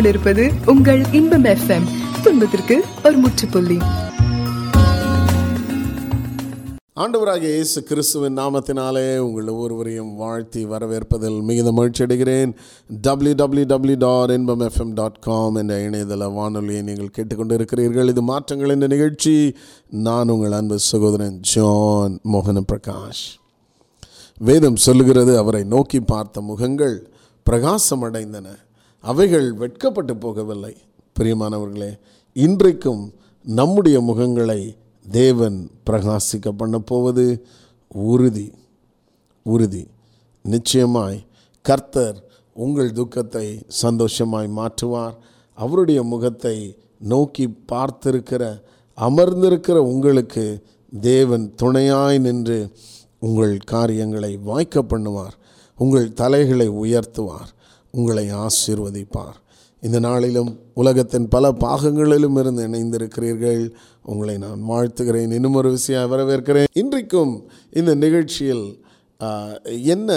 கொண்டிருப்பது உங்கள் இன்பம் எஃப்எம் துன்பத்திற்கு ஒரு முற்றுப்புள்ளி. ஆண்டவராகிய இயேசு கிறிஸ்துவின் நாமத்தினாலே உங்கள் ஒவ்வொருவரையும் வாழ்த்தி வரவேற்பதில் மிகுந்த மகிழ்ச்சி அடைகிறேன். W W W dot Inbam FM dot com என்ற இணையதள வானொலியை நீங்கள் கேட்டுக்கொண்டு இருக்கிறீர்கள் இது மாற்றங்கள் என்ற நிகழ்ச்சி. நான் உங்கள் அன்பு சகோதரன் ஜான் மோகன பிரகாஷ். வேதம் சொல்லுகிறது அவரை நோக்கி பார்த்த முகங்கள் பிரகாசம் அடைந்தன அவைகள் வெட்கப்பட்டு போகவில்லை. பிரியமானவர்களே இன்றைக்கும் நம்முடைய முகங்களை தேவன் பிரகாசிக்க பண்ண போவது உறுதி உறுதி. நிச்சயமாய் கர்த்தர் உங்கள் துக்கத்தை சந்தோஷமாய் மாற்றுவார். அவருடைய முகத்தை நோக்கி பார்த்திருக்கிற அமர்ந்திருக்கிற உங்களுக்கு தேவன் துணையாய் நின்று உங்கள் காரியங்களை வாய்க்க பண்ணுவார் உங்கள் தலைகளை உயர்த்துவார். உங்களை ஆசீர்வதிப்பார். இந்த நாளிலும் உலகத்தின் பல பாகங்களிலும் இருந்து இணைந்திருக்கிறீர்கள். உங்களை நான் வாழ்த்துகிறேன். இன்னும் ஒரு விஷயம் வரவேற்கிறேன். இன்றைக்கும் இந்த நிகழ்ச்சியில் என்ன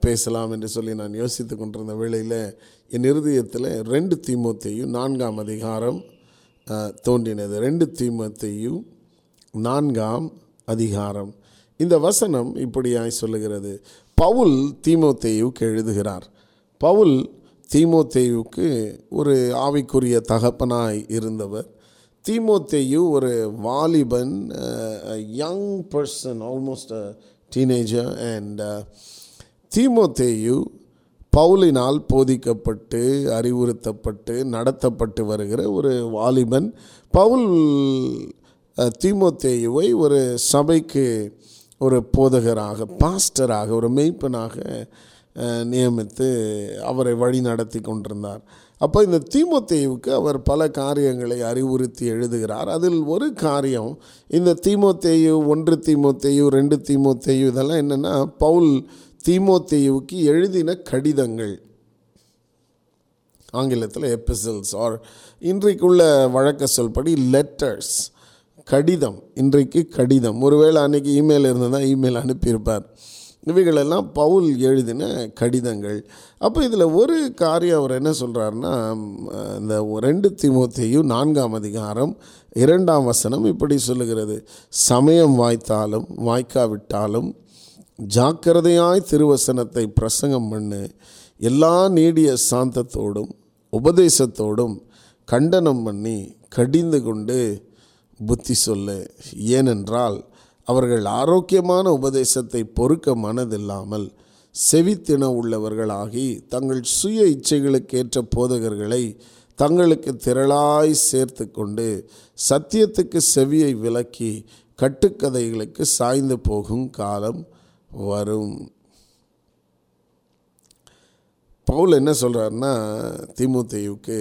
பேசலாம் என்று சொல்லி நான் யோசித்து கொண்டிருந்த வேளையில் என் இருதயத்தில் ரெண்டு தீமத்தையும் நான்காம் அதிகாரம் தோன்றினது. ரெண்டு தீமத்தையும் நான்காம் அதிகாரம். இந்த வசனம் இப்படியாய் சொல்லுகிறது. பவுல் தீமோத்தையுக்கு எழுதுகிறார் பவுல் தீமோத்தேயுக்கு ஒரு ஆவிக்குரிய தகப்பனாய் இருந்தவர். தீமோத்தேயு ஒரு வாலிபன் young person almost teenager and தீமோத்தேயு பவுலினால் போதிக்கப்பட்டு அறிவுறுத்தப்பட்டு நடத்தப்பட்டு வருகிற ஒரு வாலிபன். பவுல் தீமோத்தேயுவை ஒரு சபைக்கு ஒரு போதகராக பாஸ்டராக ஒரு மெய்ப்பனாக நியமித்து அவரை வழி நடத்தி கொண்டிருந்தார். அப்போ இந்த தீமோத்தேயுவுக்கு அவர் பல காரியங்களை அறிவுறுத்தி எழுதுகிறார். அதில் ஒரு காரியம் இந்த தீமோத்தேயு ஒன்று தீமோத்தேயு ரெண்டு தீமோத்தேயு இதெல்லாம் என்னென்னா பவுல் தீமோத்தேயுவுக்கு எழுதின கடிதங்கள். ஆங்கிலத்தில் எபிசல்ஸ் ஆர் இன்றைக்குள்ள வழக்க சொல்படி லெட்டர்ஸ் கடிதம் இன்றைக்கு கடிதம். ஒருவேளை அன்றைக்கி இமெயில் இருந்தால் இமெயில் அனுப்பியிருப்பார். இவைகளெல்லாம் பவுல் எழுதின கடிதங்கள். அப்போ இதில் ஒரு காரியம் அவர் என்ன சொல்கிறாருன்னா இந்த ரெண்டு திமுத்தையும் நான்காம் அதிகாரம் இரண்டாம் வசனம் இப்படி சொல்லுகிறது. சமயம் வாய்த்தாலும் வாய்க்காவிட்டாலும் ஜாக்கிரதையாய் திருவசனத்தை பிரசங்கம் பண்ணு. எல்லா நீடிய சாந்தத்தோடும் உபதேசத்தோடும் கண்டனம் பண்ணி கடிந்து கொண்டு புத்தி சொல்லு. ஏனென்றால் அவர்கள் ஆரோக்கியமான உபதேசத்தை பொறுக்க மனதில்லாமல் செவித்தின உள்ளவர்களாகி தங்கள் சுய இச்சைகளுக்கேற்ற போதகர்களை தங்களுக்கு திரளாய் சேர்த்து கொண்டு சத்தியத்துக்கு செவியை விலக்கி கட்டுக்கதைகளுக்கு சாய்ந்து போகும் காலம் வரும். பவுல் என்ன சொல்கிறாருன்னா தீமுத்தையுக்கு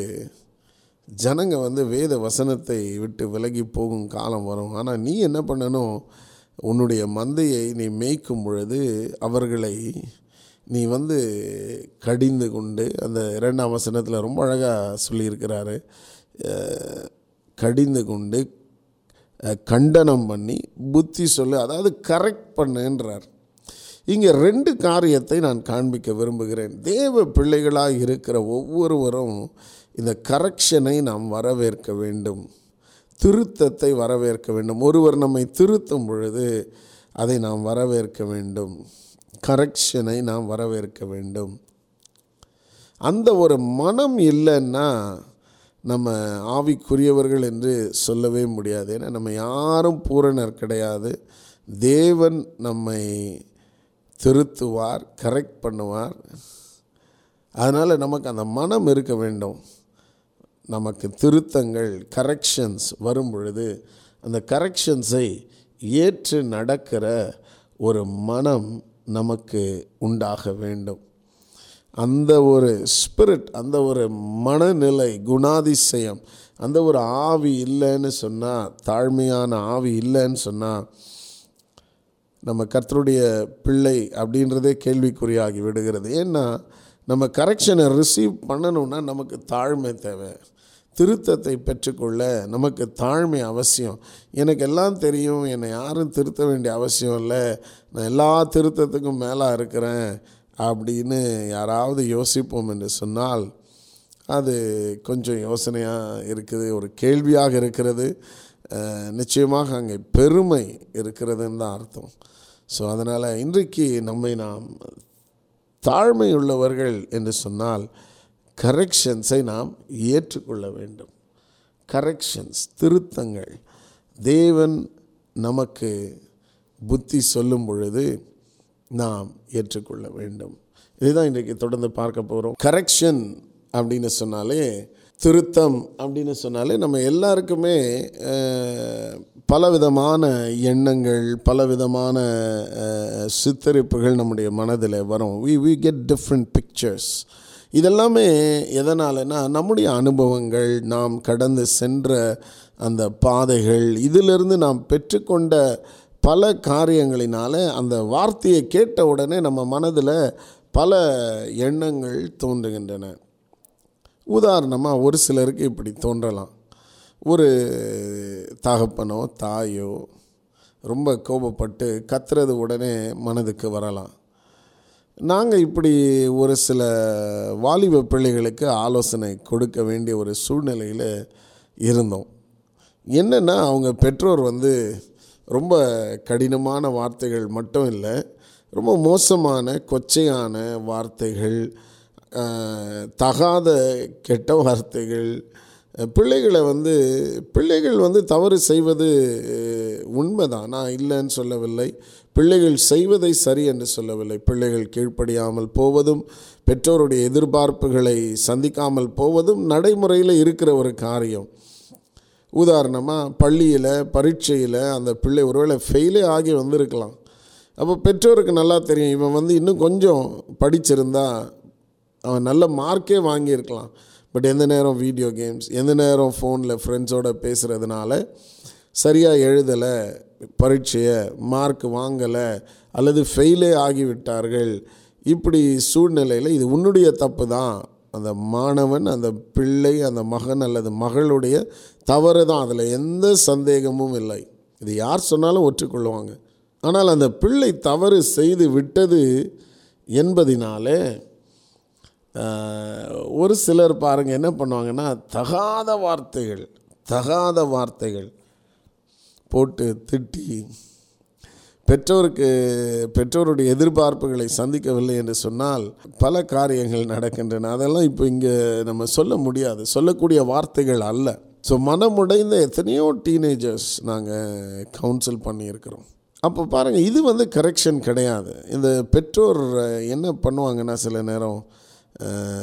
ஜனங்க வந்து வேத வசனத்தை விட்டு விலகி போகும் காலம் வரும். ஆனால் நீ என்ன பண்ணணும்? உன்னுடைய மந்தையை நீ மேய்க்கும் பொழுது அவர்களை நீ வந்து கடிந்து கொண்டு அந்த இரண்டாம் வசனத்தில் ரொம்ப அழகாக சொல்லியிருக்கிறாரு. கடிந்து கொண்டு கண்டனம் பண்ணி புத்தி சொல்லு அதாவது கரெக்ட் பண்ணுன்றார். இங்கே ரெண்டு காரியத்தை நான் காண்பிக்க விரும்புகிறேன். தேவ பிள்ளைகளாக இருக்கிற ஒவ்வொருவரும் இந்த கரெக்ஷனை நாம் வரவேற்க வேண்டும். திருத்தத்தை வரவேற்க வேண்டும். ஒருவர் நம்மை திருத்தும் பொழுது அதை நாம் வரவேற்க வேண்டும். கரெக்ஷனை நாம் வரவேற்க வேண்டும். அந்த ஒரு மனம் இல்லைன்னா நம்ம ஆவிக்குரியவர்கள் என்று சொல்லவே முடியாது. ஏன்னா நம்ம யாரும் பூரணர் கிடையாது. தேவன் நம்மை திருத்துவார் கரெக்ட் பண்ணுவார். அதனால் நமக்கு அந்த மனம் இருக்க வேண்டும். நமக்கு திருத்தங்கள் கரெக்ஷன்ஸ் வரும் பொழுது அந்த கரெக்ஷன்ஸை ஏற்று நடக்கிற ஒரு மனம் நமக்கு உண்டாக வேண்டும். அந்த ஒரு ஸ்பிரிட் அந்த ஒரு மனநிலை குணாதிசயம் அந்த ஒரு ஆவி இல்லைன்னு சொன்னால் தாழ்மையான ஆவி இல்லைன்னு சொன்னால் நம்ம கர்த்தருடைய பிள்ளை அப்படின்றதே கேள்விக்குறியாகி விடுகிறது. ஏன்னா நம்ம கரெக்ஷனை ரிசீவ் பண்ணணும்னா நமக்கு தாழ்மை தேவை. திருத்தத்தை பெற்றுக்கொள்ள நமக்கு தாழ்மை அவசியம். எனக்கு எல்லாம் தெரியும் என்னை யாரும் திருத்த வேண்டிய அவசியம் இல்லை. நான் எல்லா திருத்தத்துக்கும் மேலாக இருக்கிறேன் அப்படின்னு யாராவது யோசிப்போம் என்று சொன்னால் அது கொஞ்சம் யோசனையாக இருக்குது ஒரு கேள்வியாக இருக்கிறது. நிச்சயமாக அங்கே பெருமை இருக்கிறதுன்னு தான் அர்த்தம். ஸோ அதனால் இன்றைக்கு நம்மை நாம் தாழ்மை உள்ளவர்கள் என்று சொன்னால் கரெக்ஷன்ஸை நாம் ஏற்றுக்கொள்ள வேண்டும். கரெக்ஷன்ஸ் திருத்தங்கள். தேவன் நமக்கு புத்தி சொல்லும் பொழுது நாம் ஏற்றுக்கொள்ள வேண்டும். இதுதான் இன்றைக்கு தொடர்ந்து பார்க்க போகிறோம் கரெக்ஷன் அப்படின்னு சொன்னாலே திருத்தம் அப்படின்னு சொன்னாலே நம்ம எல்லாருக்குமே பலவிதமான எண்ணங்கள் பலவிதமான சித்தரிப்புகள் நம்முடைய மனதில் வரும். We we get different pictures இதெல்லாமே எதனாலனா நம்முடைய அனுபவங்கள் நாம் கடந்து சென்ற அந்த பாதைகள் இதிலிருந்து நாம் பெற்றுக்கொண்ட பல காரியங்களினால அந்த வார்த்தையை கேட்ட உடனே நம்ம மனதில் பல எண்ணங்கள் தோன்றுகின்றன. உதாரணமாக ஒரு சிலருக்கு இப்படி தோன்றலாம். ஒரு தகப்பனோ தாயோ ரொம்ப கோபப்பட்டு கத்துறது உடனே மனதுக்கு வரலாம். நாங்கள் இப்படி ஒரு சில வாலிப பிள்ளைகளுக்கு ஆலோசனை கொடுக்க வேண்டிய ஒரு சூழ்நிலையில் இருந்தோம். என்னென்னா அவங்க பெற்றோர் வந்து ரொம்ப கடினமான வார்த்தைகள் மட்டும் இல்லை ரொம்ப மோசமான கொச்சையான வார்த்தைகள் தகாத கெட்ட வார்த்தைகள் பிள்ளைகளை வந்து பிள்ளைகள் வந்து தவறு செய்வது உண்மைதான். நான் இல்லைன்னு சொல்லவில்லை. பிள்ளைகள் செய்வதை சரி என்று சொல்லவில்லை. பிள்ளைகள் கீழ்ப்படியாமல் போவதும் பெற்றோருடைய எதிர்பார்ப்புகளை சந்திக்காமல் போவதும் நடைமுறையில் இருக்கிற ஒரு காரியம். உதாரணமாக பள்ளியில் பரீட்சையில் அந்த பிள்ளை ஒருவேளை ஃபெயிலே ஆகி வந்திருக்கலாம். அப்போ பெற்றோருக்கு நல்லா தெரியும். இவன் வந்து இன்னும் கொஞ்சம் படிச்சிருந்தா அவன் நல்ல மார்க்கே வாங்கியிருக்கலாம். பட் எந்த நேரம் வீடியோ கேம்ஸ் எந்த நேரம் ஃபோனில் ஃப்ரெண்ட்ஸோடு பேசுகிறதுனால சரியாக எழுதலை பரீட்சையை மார்க் வாங்கலை அல்லது ஃபெயிலே ஆகிவிட்டார்கள். இப்படி சூழ்நிலையில் இது உன்னுடைய தப்பு தான் அந்த மாணவன் அந்த பிள்ளை அந்த மகன் அல்லது மகளுடைய தவறு தான். அதில் எந்த சந்தேகமும் இல்லை. இது யார் சொன்னாலும் ஒற்றுக்கொள்வாங்க. ஆனால் அந்த பிள்ளை தவறு செய்து விட்டது என்பதினாலே ஒரு சிலர் பாருங்கள் என்ன பண்ணுவாங்கன்னா தகாத வார்த்தைகள் தகாத வார்த்தைகள் போட்டு திட்டி பெற்றோருக்கு பெற்றோருடைய எதிர்பார்ப்புகளை சந்திக்கவில்லை என்று சொன்னால் பல காரியங்கள் நடக்கின்றன. அதெல்லாம் இப்போ இங்கே நம்ம சொல்ல முடியாது. சொல்லக்கூடிய வார்த்தைகள் அல்ல. ஸோ மனமுடைந்த எத்தனையோ டீனேஜர்ஸ் நாங்கள் கவுன்சில் பண்ணியிருக்கிறோம். அப்போ பாருங்கள் இது வந்து கரெக்ஷன் கிடையாது. இந்த பெற்றோர் என்ன பண்ணுவாங்கன்னா சில நேரம்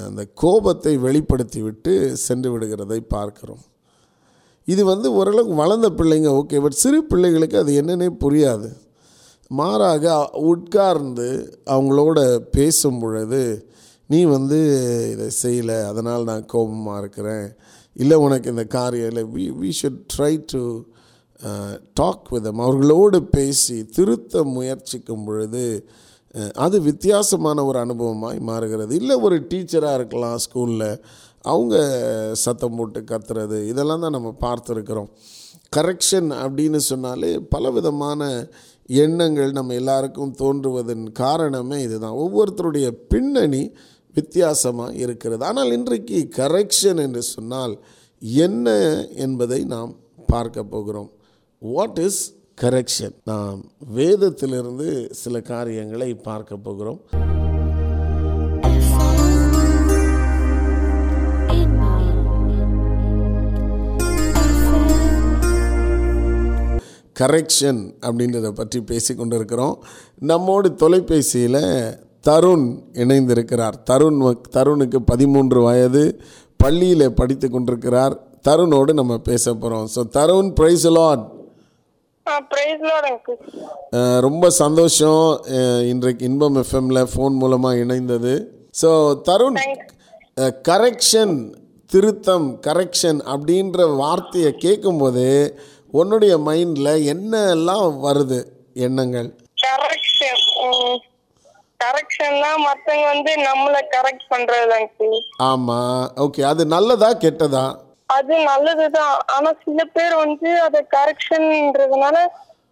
அந்த கோபத்தை வெளிப்படுத்தி விட்டு சென்று விடுகிறதை பார்க்கிறோம். இது வந்து ஓரளவுக்கு வளர்ந்த பிள்ளைங்க ஓகே பட் சிறு பிள்ளைகளுக்கு அது என்னன்னே புரியாது. மாறாக உட்கார்ந்து அவங்களோட பேசும் பொழுது நீ வந்து இதை செய்யலை அதனால் நான் கோபமாக இருக்கிறேன். இல்லை உனக்கு இந்த காரியம் இல்லை. We we should try to talk with அவர்களோடு பேசி திருத்த முயற்சிக்கும் பொழுது uh, அது வித்தியாசமான ஒரு அனுபவமாய் மாறுகிறது. இல்லை ஒரு டீச்சராக இருக்கலாம் ஸ்கூலில் அவங்க சத்தம் போட்டு கத்துறது இதெல்லாம் தான் நம்ம பார்த்துருக்குறோம். கரெக்ஷன் அப்படின்னு சொன்னாலே பல விதமான எண்ணங்கள் நம்ம எல்லாருக்கும் தோன்றுவதன் காரணமே இதுதான். ஒவ்வொருத்தருடைய பின்னணி வித்தியாசமாக இருக்கிறது. ஆனால் இன்றைக்கு கரெக்ஷன் என்று சொன்னால் என்ன என்பதை நாம் பார்க்க போகிறோம். வாட் இஸ் கரெக்ஷன் நாம் வேதத்திலிருந்து சில காரியங்களை பார்க்க போகிறோம். கரெக்ஷன் அப்படின்றத பற்றி பேசி கொண்டிருக்கிறோம் நம்மோடு தொலைபேசியில் தருண் இணைந்திருக்கிறார். தருண் தருணுக்கு பதிமூன்று வயது பள்ளியில் படித்து கொண்டிருக்கிறார் தருணோடு நம்ம பேச போகிறோம் ஸோ தருண் பிரைஸ் லாட் ரொம்ப சந்தோஷம். இன்றைக்கு இன்பம் எஃப்எம்ல ஃபோன் மூலமாக இணைந்தது. ஸோ தருண் கரெக்ஷன் திருத்தம் கரெக்ஷன் அப்படின்ற வார்த்தையை கேட்கும்போது உன்னுடைய மைண்டில் என்னெல்லாம் வருது எண்ணங்கள்? கரெக்ஷன் கரெக்ஷன்னா மத்தவங்க வந்து நம்மள கரெக்ட் அங்கிள் ஆமாம் ஓகே அது நல்லதா கெட்டதா? அது நல்லதுதான். ஆனா சில பேர் வந்து அத கரெக்ஷன்ன்றதுனால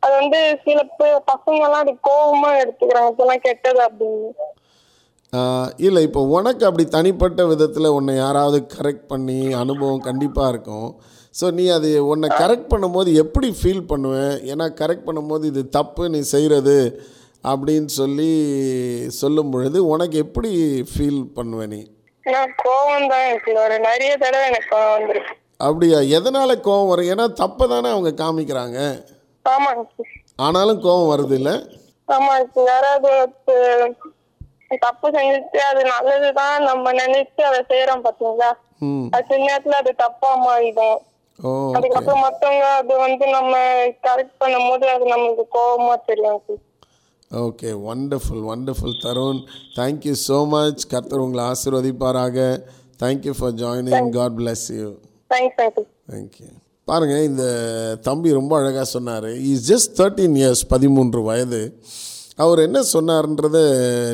அது வந்து சில பேர் பசங்க எல்லாம் அது கோபமா எடுத்துக்கிறாங்க. இதெல்லாம் கெட்டது அப்படின்னு. இல்லை இப்போ உனக்கு அப்படி தனிப்பட்ட விதத்தில் உன்னை யாராவது கரெக்ட் பண்ணி அனுபவம் கண்டிப்பாக இருக்கும். ஸோ நீ அது உன்னை கரெக்ட் பண்ணும்போது எப்படி ஃபீல் பண்ணுவேன்? ஏன்னா கரெக்ட் பண்ணும்போது இது தப்பு நீ செய்கிறது அப்படின்னு சொல்லி சொல்லும் பொழுது உனக்கு எப்படி ஃபீல் பண்ணுவ நீ? அப்படியா? எதனால் கோவம் வரும்? ஏன்னா தப்பை தானே அவங்க காமிக்கிறாங்க. ஆனாலும் கோவம் வருது இல்லை? ஆமா யாராவது தப்பு செஞ்சுட்டு அது நல்லதுதான் நம்ம நினைச்சு அதை செய்யறோம் பாத்தீங்களா? அது நேரத்துல அது தப்பா மாறிடும். அதுக்கப்புறம் மத்தவங்க அது வந்து நம்ம கரெக்ட் பண்ணும்போது அது நம்மளுக்கு கோவமா தெரியும் okay wonderful wonderful Tarun thank you so much கர்த்தர் உங்களை ஆசீர்வதிப்பாராக. Thank you for joining God bless you thanks thank you பாருங்கள் இந்த தம்பி ரொம்ப அழகாக சொன்னார். இஸ் ஜஸ்ட் தேர்ட்டீன் இயர்ஸ் பதிமூன்று வயது. அவர் என்ன சொன்னார்ன்றத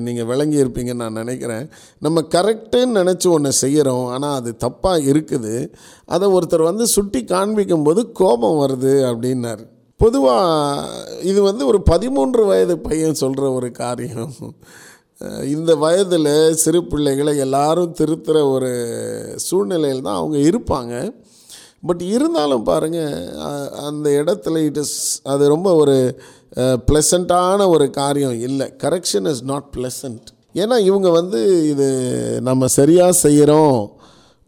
நீங்கள் விளங்கியிருப்பீங்கன்னு நான் நினைக்கிறேன். நம்ம கரெக்டுன்னு நினச்சி ஒன்று செய்கிறோம் ஆனால் அது தப்பாக இருக்குது. அதை ஒருத்தர் வந்து சுட்டி காண்பிக்கும் போது கோபம் வருது அப்படின்னார். பொதுவாக இது வந்து ஒரு பதிமூன்று வயது பையன் சொல்கிற ஒரு காரியம். இந்த வயதில் சிறு பிள்ளைகளை எல்லாரும் திருத்துகிற ஒரு சூழ்நிலையில் தான் அவங்க இருப்பாங்க. பட் இருந்தாலும் பாருங்கள் அந்த இடத்துல இட் இஸ் அது ரொம்ப ஒரு ப்ளசண்ட்டான ஒரு காரியம் இல்லை. கரெக்ஷன் இஸ் நாட் ப்ளசண்ட் ஏன்னா இவங்க வந்து இது நம்ம சரியாக செய்கிறோம்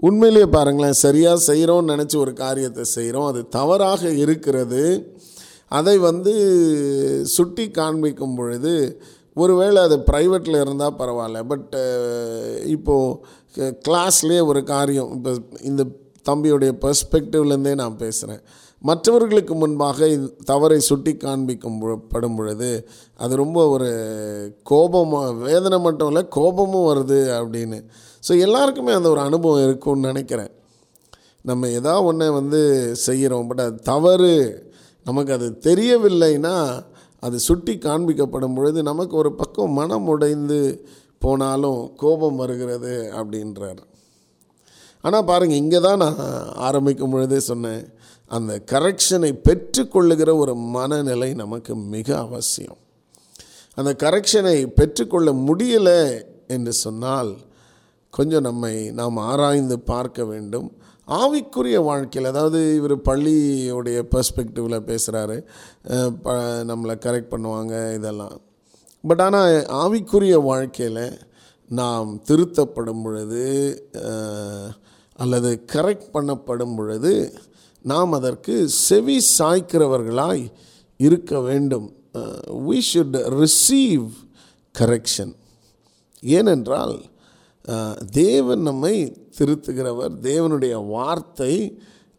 உண்மையிலேயே பாருங்களேன் சரியாக செய்கிறோம்னு நினச்சி ஒரு காரியத்தை செய்கிறோம் அது தவறாக இருக்கிறது. அதை வந்து சுட்டி காண்பிக்கும் பொழுது ஒருவேளை அது ப்ரைவேட்டில் இருந்தால் பரவாயில்ல. பட் இப்போது கிளாஸ்லேயே ஒரு காரியம் இப்போ இந்த தம்பியுடைய பெர்ஸ்பெக்டிவ்லேருந்தே நான் பேசுகிறேன் மற்றவர்களுக்கு முன்பாக இது தவறை சுட்டி காண்பிக்கும் படும் பொழுது அது ரொம்ப ஒரு கோபமாக வேதனை மட்டும் இல்லை கோபமும் வருது அப்படின்னு. ஸோ எல்லாருக்குமே அந்த ஒரு அனுபவம் இருக்கும்னு நினைக்கிறேன். நம்ம ஏதாவது ஒன்றை வந்து செய்கிறோம் பட் அது தவறு. நமக்கு அது தெரியவில்லைன்னா அது சுட்டி காண்பிக்கப்படும் பொழுது நமக்கு ஒரு பக்கம் மனம் உடைந்து போனாலும் கோபம் வருகிறது அப்படின்றார். ஆனால் பாருங்கள் இங்கே தான் நான் ஆரம்பிக்கும் பொழுதே சொன்னேன் அந்த கரெக்ஷனை பெற்றுக்கொள்ளுகிற ஒரு மனநிலை நமக்கு மிக அவசியம். அந்த கரெக்ஷனை பெற்றுக்கொள்ள முடியலை என்று சொன்னால் கொஞ்சம் நம்மை நாம் ஆராய்ந்து பார்க்க வேண்டும். ஆவிக்குரிய வாழ்க்கையில் அதாவது இவர் பள்ளியுடைய பெர்ஸ்பெக்டிவில் பேசுகிறாரு ப நம்மளை கரெக்ட் பண்ணுவாங்க இதெல்லாம். பட் ஆனால் ஆவிக்குரிய வாழ்க்கையில் நாம் திருத்தப்படும் பொழுது அல்லது கரெக்ட் பண்ணப்படும் பொழுது நாம் அதற்கு செவி சாய்க்கிறவர்களாய் இருக்க வேண்டும். வி ஷுட் ரிசீவ் கரெக்ஷன் ஏனென்றால் uh, தேவன் நம்மை திருத்துகிறவர் தேவனுடைய வார்த்தை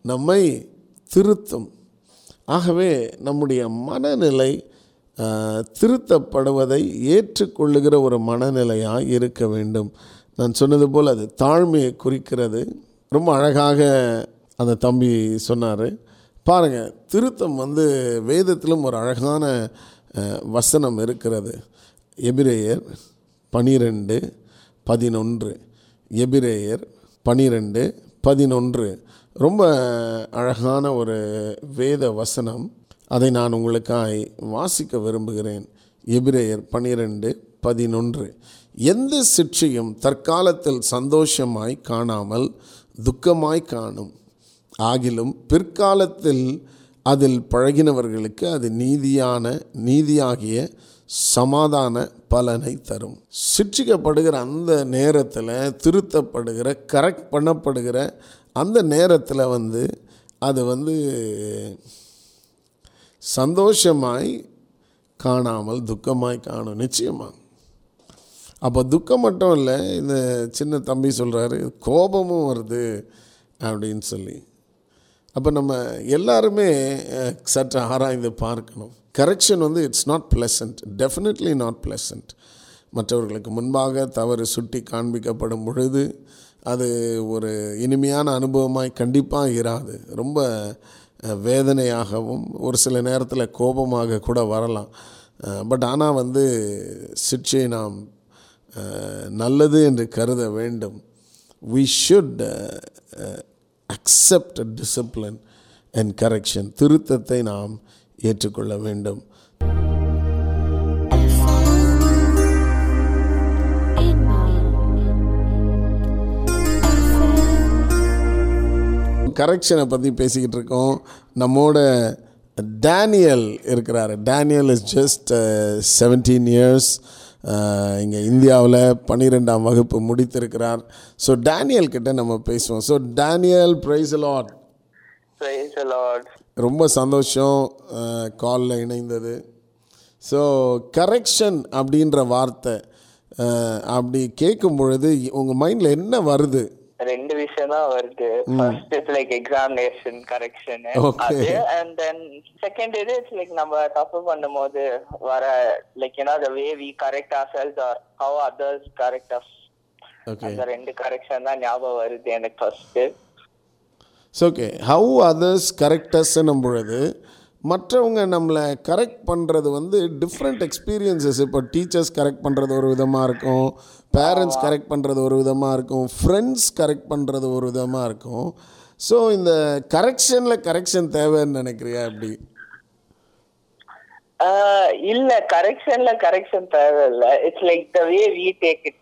நம்மை திருத்தும். ஆகவே நம்முடைய மனநிலை uh, திருத்தப்படுவதை ஏற்றுக்கொள்ளுகிற ஒரு மனநிலையாக இருக்க வேண்டும். நான் சொன்னது போல் அது தாழ்மையை குறிக்கிறது. ரொம்ப அழகாக அந்த தம்பி சொன்னார். பாருங்கள் திருத்தம் வந்து வேதத்திலும் ஒரு அழகான வசனம் இருக்கிறது. எபிரேயர் பனிரெண்டு பதினொன்று. எபிரேயர் பனிரெண்டு பதினொன்று. ரொம்ப அழகான ஒரு வேத வசனம். அதை நான் உங்களுக்காய் வாசிக்க விரும்புகிறேன். எபிரேயர் பனிரெண்டு பதினொன்று. எந்த சிற்றையும் தற்காலத்தில் சந்தோஷமாய் காணாமல் துக்கமாய் காணும். ஆகிலும் பிற்காலத்தில் அதில் பழகினவர்களுக்கு அது நீதியான நீதியாகிய சமாதான பலனை தரும். சிற்றிக்கப்படுகிற அந்த நேரத்தில் திருத்தப்படுகிற கரெக்ட் பண்ணப்படுகிற அந்த நேரத்தில் வந்து அது வந்து சந்தோஷமாய் காணாமல் துக்கமாய் காணும். நிச்சயமாக அப்போ துக்கம் மட்டும் இல்லை இந்த சின்ன தம்பி சொல்கிறாரு கோபமும் வருது அப்படின்னு சொல்லி. அப்போ நம்ம எல்லாருமே சற்று ஆராய்ந்து பார்க்கணும். கரெக்ஷன் வந்து it's not pleasant definitely not pleasant மற்றவர்களுக்கு முன்பாக தவறு சுட்டி காண்பிக்கப்படும் பொழுது அது ஒரு இனிமையான அனுபவமாய் கண்டிப்பாக இராது. ரொம்ப வேதனையாகவும் ஒரு சில நேரத்தில் கோபமாக கூட வரலாம். பட் ஆனால் வந்து சிற்சை நாம் நல்லது என்று கருத வேண்டும். We should accept discipline and correction திருத்தத்தை நாம் ஏற்றுக்கொள்ள வேண்டும். கரெக்ஷனை பற்றி பேசிக்கிட்டு இருக்கோம். நம்மோட டேனியல் இருக்கிறாரு. Daniel is just seventeen years இங்கே இந்தியாவில் பன்னிரெண்டாம் வகுப்பு முடித்திருக்கிறார். ஸோ டேனியல் கிட்ட நம்ம பேசுவோம். So Daniel praise Lord Praise the Lord. ரொம்ப சந்தோஷம் காலில் இணைந்தது. ஸோ கரெக்ஷன் அப்படின்ற வார்த்தை அப்படி கேட்கும் பொழுது உங்கள் மைண்டில் என்ன வருது? ரெண்டு விஷயம் தான் வருது first it's like examination correction. அது அண்ட் தென் செகண்ட் இது இட்ஸ் லைக் நம்ம தப்பு பண்ணும்போது வர like you know the way we correct ourselves or how others correct us அந்த ரெண்டு கரெக்ஷன் தான் ஞாபகம் வருது எனக்கு ஃபர்ஸ்ட் ஓகே ஹவு அதர்ஸ் கரெக்டஸ்ன்னும் பொழுது மற்றவங்க நம்மளை கரெக்ட் பண்ணுறது வந்து டிஃப்ரெண்ட் எக்ஸ்பீரியன்சஸ் இப்போ டீச்சர்ஸ் கரெக்ட் பண்ணுறது ஒரு விதமாக இருக்கும். பேரண்ட்ஸ் கரெக்ட் பண்ணுறது ஒரு விதமாக இருக்கும். ஃப்ரெண்ட்ஸ் கரெக்ட் பண்ணுறது ஒரு விதமாக இருக்கும். ஸோ இந்த கரெக்ஷனில் கரெக்ஷன் தேவைன்னு நினைக்கிறியா எப்படி? ஆஹ் இல்ல கரெக்ஷன்ல கரெக்ஷன் தேவையில்ல. It's like the way we take it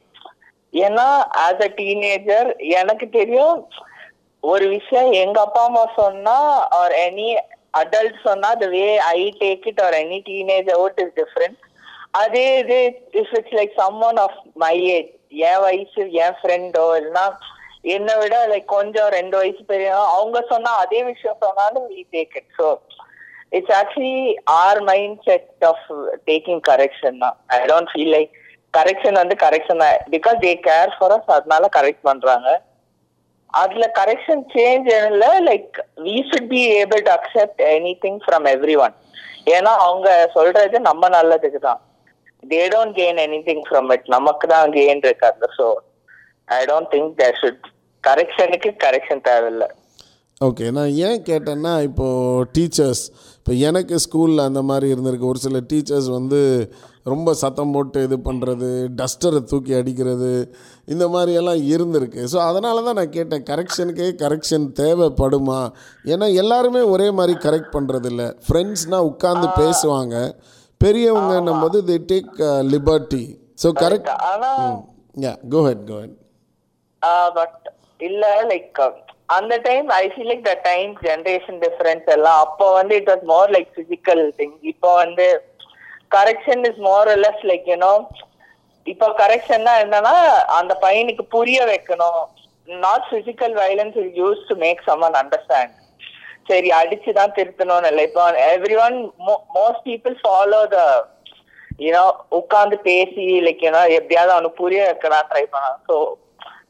ஏன்னா ஆஸ் அ டீனேஜர் எனக்கு தெரியும் ஒரு விஷயம் எங்க அப்பா அம்மா சொன்னா ஆர் எனி அடல்ட் சொன்னா the way I take it or any teenager out is different அதே இது if it's like some one of my age என் வயசு என் ஃப்ரெண்டோ இல்லைன்னா என்னை விட லைக் கொஞ்சம் ரெண்டு வயசு பெரிய அவங்க சொன்னா அதே விஷயம் சொன்னாலும் we take it so it's actually our mindset of taking correction தான். I don't feel like correction வந்து கரெக்ஷன் தான். Because they care for us அதனால கரெக்ட் பண்றாங்க. அதுல கரெக்ஷன் சேஞ்ச் இல்ல like we should be able to accept anything from everyone ஏன்னா அவங்க சொல்றது நம்ம நல்லதுக்கு தான். They don't gain anything from it நமக்கு தான் கெயின் இருக்கு அதுல so I don't think there should கரெக்ஷனுக்கு correction தேவையில்லை. ஓகே நான் ஏன் கேட்டேன்னா இப்போது டீச்சர்ஸ் இப்போ எனக்கு ஸ்கூலில் அந்த மாதிரி இருந்திருக்கு. ஒரு சில டீச்சர்ஸ் வந்து ரொம்ப சத்தம் போட்டு இது பண்ணுறது டஸ்டரை தூக்கி அடிக்கிறது இந்த மாதிரியெல்லாம் இருந்திருக்கு. ஸோ அதனால தான் நான் கேட்டேன் கரெக்ஷனுக்கே கரெக்ஷன் தேவைப்படுமா? ஏன்னா எல்லாருமே ஒரே மாதிரி கரெக்ட் பண்ணுறதில்ல ஃப்ரெண்ட்ஸ்னால் உட்காந்து பேசுவாங்க. பெரியவங்க நம்ம the take liberty so correct ஆனா yeah go ahead go ahead but இல்ல லைக் அந்த time I feel like the time generation difference எல்லாம் அப்போ வந்து it was more like physical thing இப்போ வந்து correction is more less like you know இப்போ கரெக்ஷன்னா என்னன்னா அந்த பையனுக்கு புரிய வைக்கணும். Not physical violence is use to make someone understand சரி அடிச்சுதான் திருத்தணும்னு இல்லை. இப்போ everyone most people follow the ஏன்னா உட்காந்து பேசி லைக் எப்படியாவது அவனுக்கு புரிய வைக்கலாம் ட்ரை பண்ணலாம். So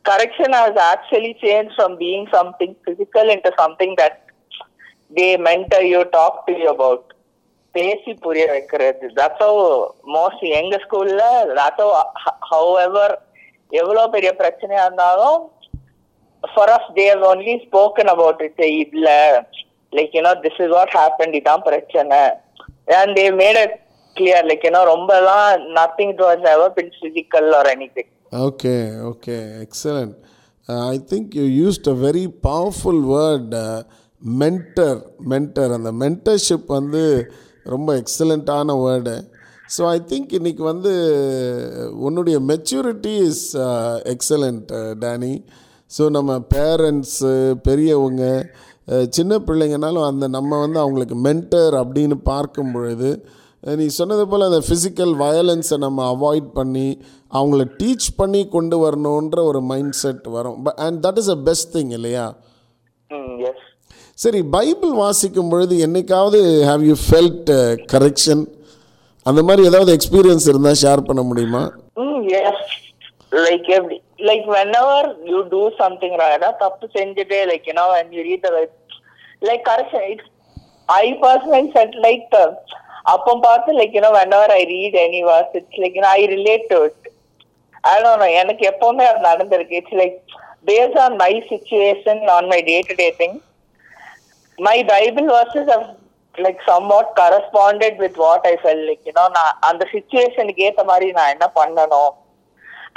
correction has actually change from being something physical into something that they mentor you talk to you about பேசி புரிய வைக்கிறது. தட்ஸ் ஹவ் மோஸ்ட் எங்க ஸ்கூல்ல தட்ஸ் ஹவ் எவர் எவ்வளோ பெரிய பிரச்சனையா இருந்தாலும் for us they only spoken about it இல்ல like you know this is what happen இதான் பிரச்சனை. And they made it clear like you know ரொம்பலாம் nothing it was ever been physical or anything okay excellent I think you think you very powerful very mentor mentor uh, அந்த mentorship வந்து ரொம்ப எக்ஸலண்ட்டான word so I think இன்னைக்கு வந்து உன்னுடைய maturity is excellent Danny so நம்ம parents uh, பெரியவங்க சின்ன பிள்ளைங்கனாலும் அந்த நம்ம வந்து அவங்களுக்கு மென்டர் அப்படின்னு பார்க்கும் பொழுது நீ சொன்னது போல் அந்த ஃபிசிக்கல் வயலன்ஸை நம்ம அவாய்ட் பண்ணி அவங்கள டீச் பண்ணி கொண்டு வரணுன்ற ஒரு மைண்ட் செட் வரும். But and that is a best thing இல்லையா? சரி பைபிள் வாசிக்கும் பொழுது என்னைக்காவது ஹாவ் யூ ஃபெல்ட் கரெக்ஷன் அந்த மாதிரி ஏதாவது எக்ஸ்பீரியன்ஸ் இருந்தால் ஷேர் பண்ண முடியுமா? yes. Like every, like whenever you do something right, தப்பு செஞ்சுட்டே like you know when you read the like correction it's I personally felt like uh, அப்போ பார்த்து like you know whenever I read any verse it's like you know I relate to it I don't know எனக்கு எப்பவுமே அது நடந்திருக்கு it's like based on my situation on my day to day thing my Bible verses have like somewhat corresponded with what I felt like, you know, நான் அந்த சுச்சுவேஷனுக்கு ஏத்த மாதிரி நான் என்ன பண்ணணும்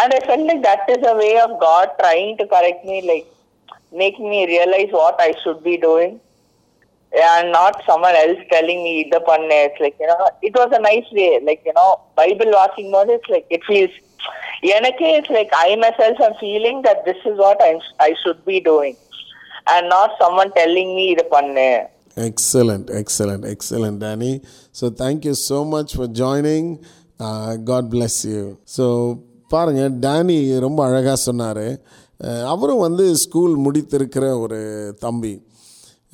and I felt like that is a way of God trying to correct me, like making me realize what I should be doing and not someone else telling me இதை pun it's like you it it was nice nice like you know Bible know bible watching mode it's like எனக்கே it's like I myself I'm feeling that this is what I I should be doing and not some telling me இதை பண்ணு excellent excellent excellent Danny so thank you so much for joining God bless you so பாருங்கள் Danny ரொம்ப அழகாக சொன்னார் அவரும் வந்து school முடித்திருக்கிற ஒரு தம்பி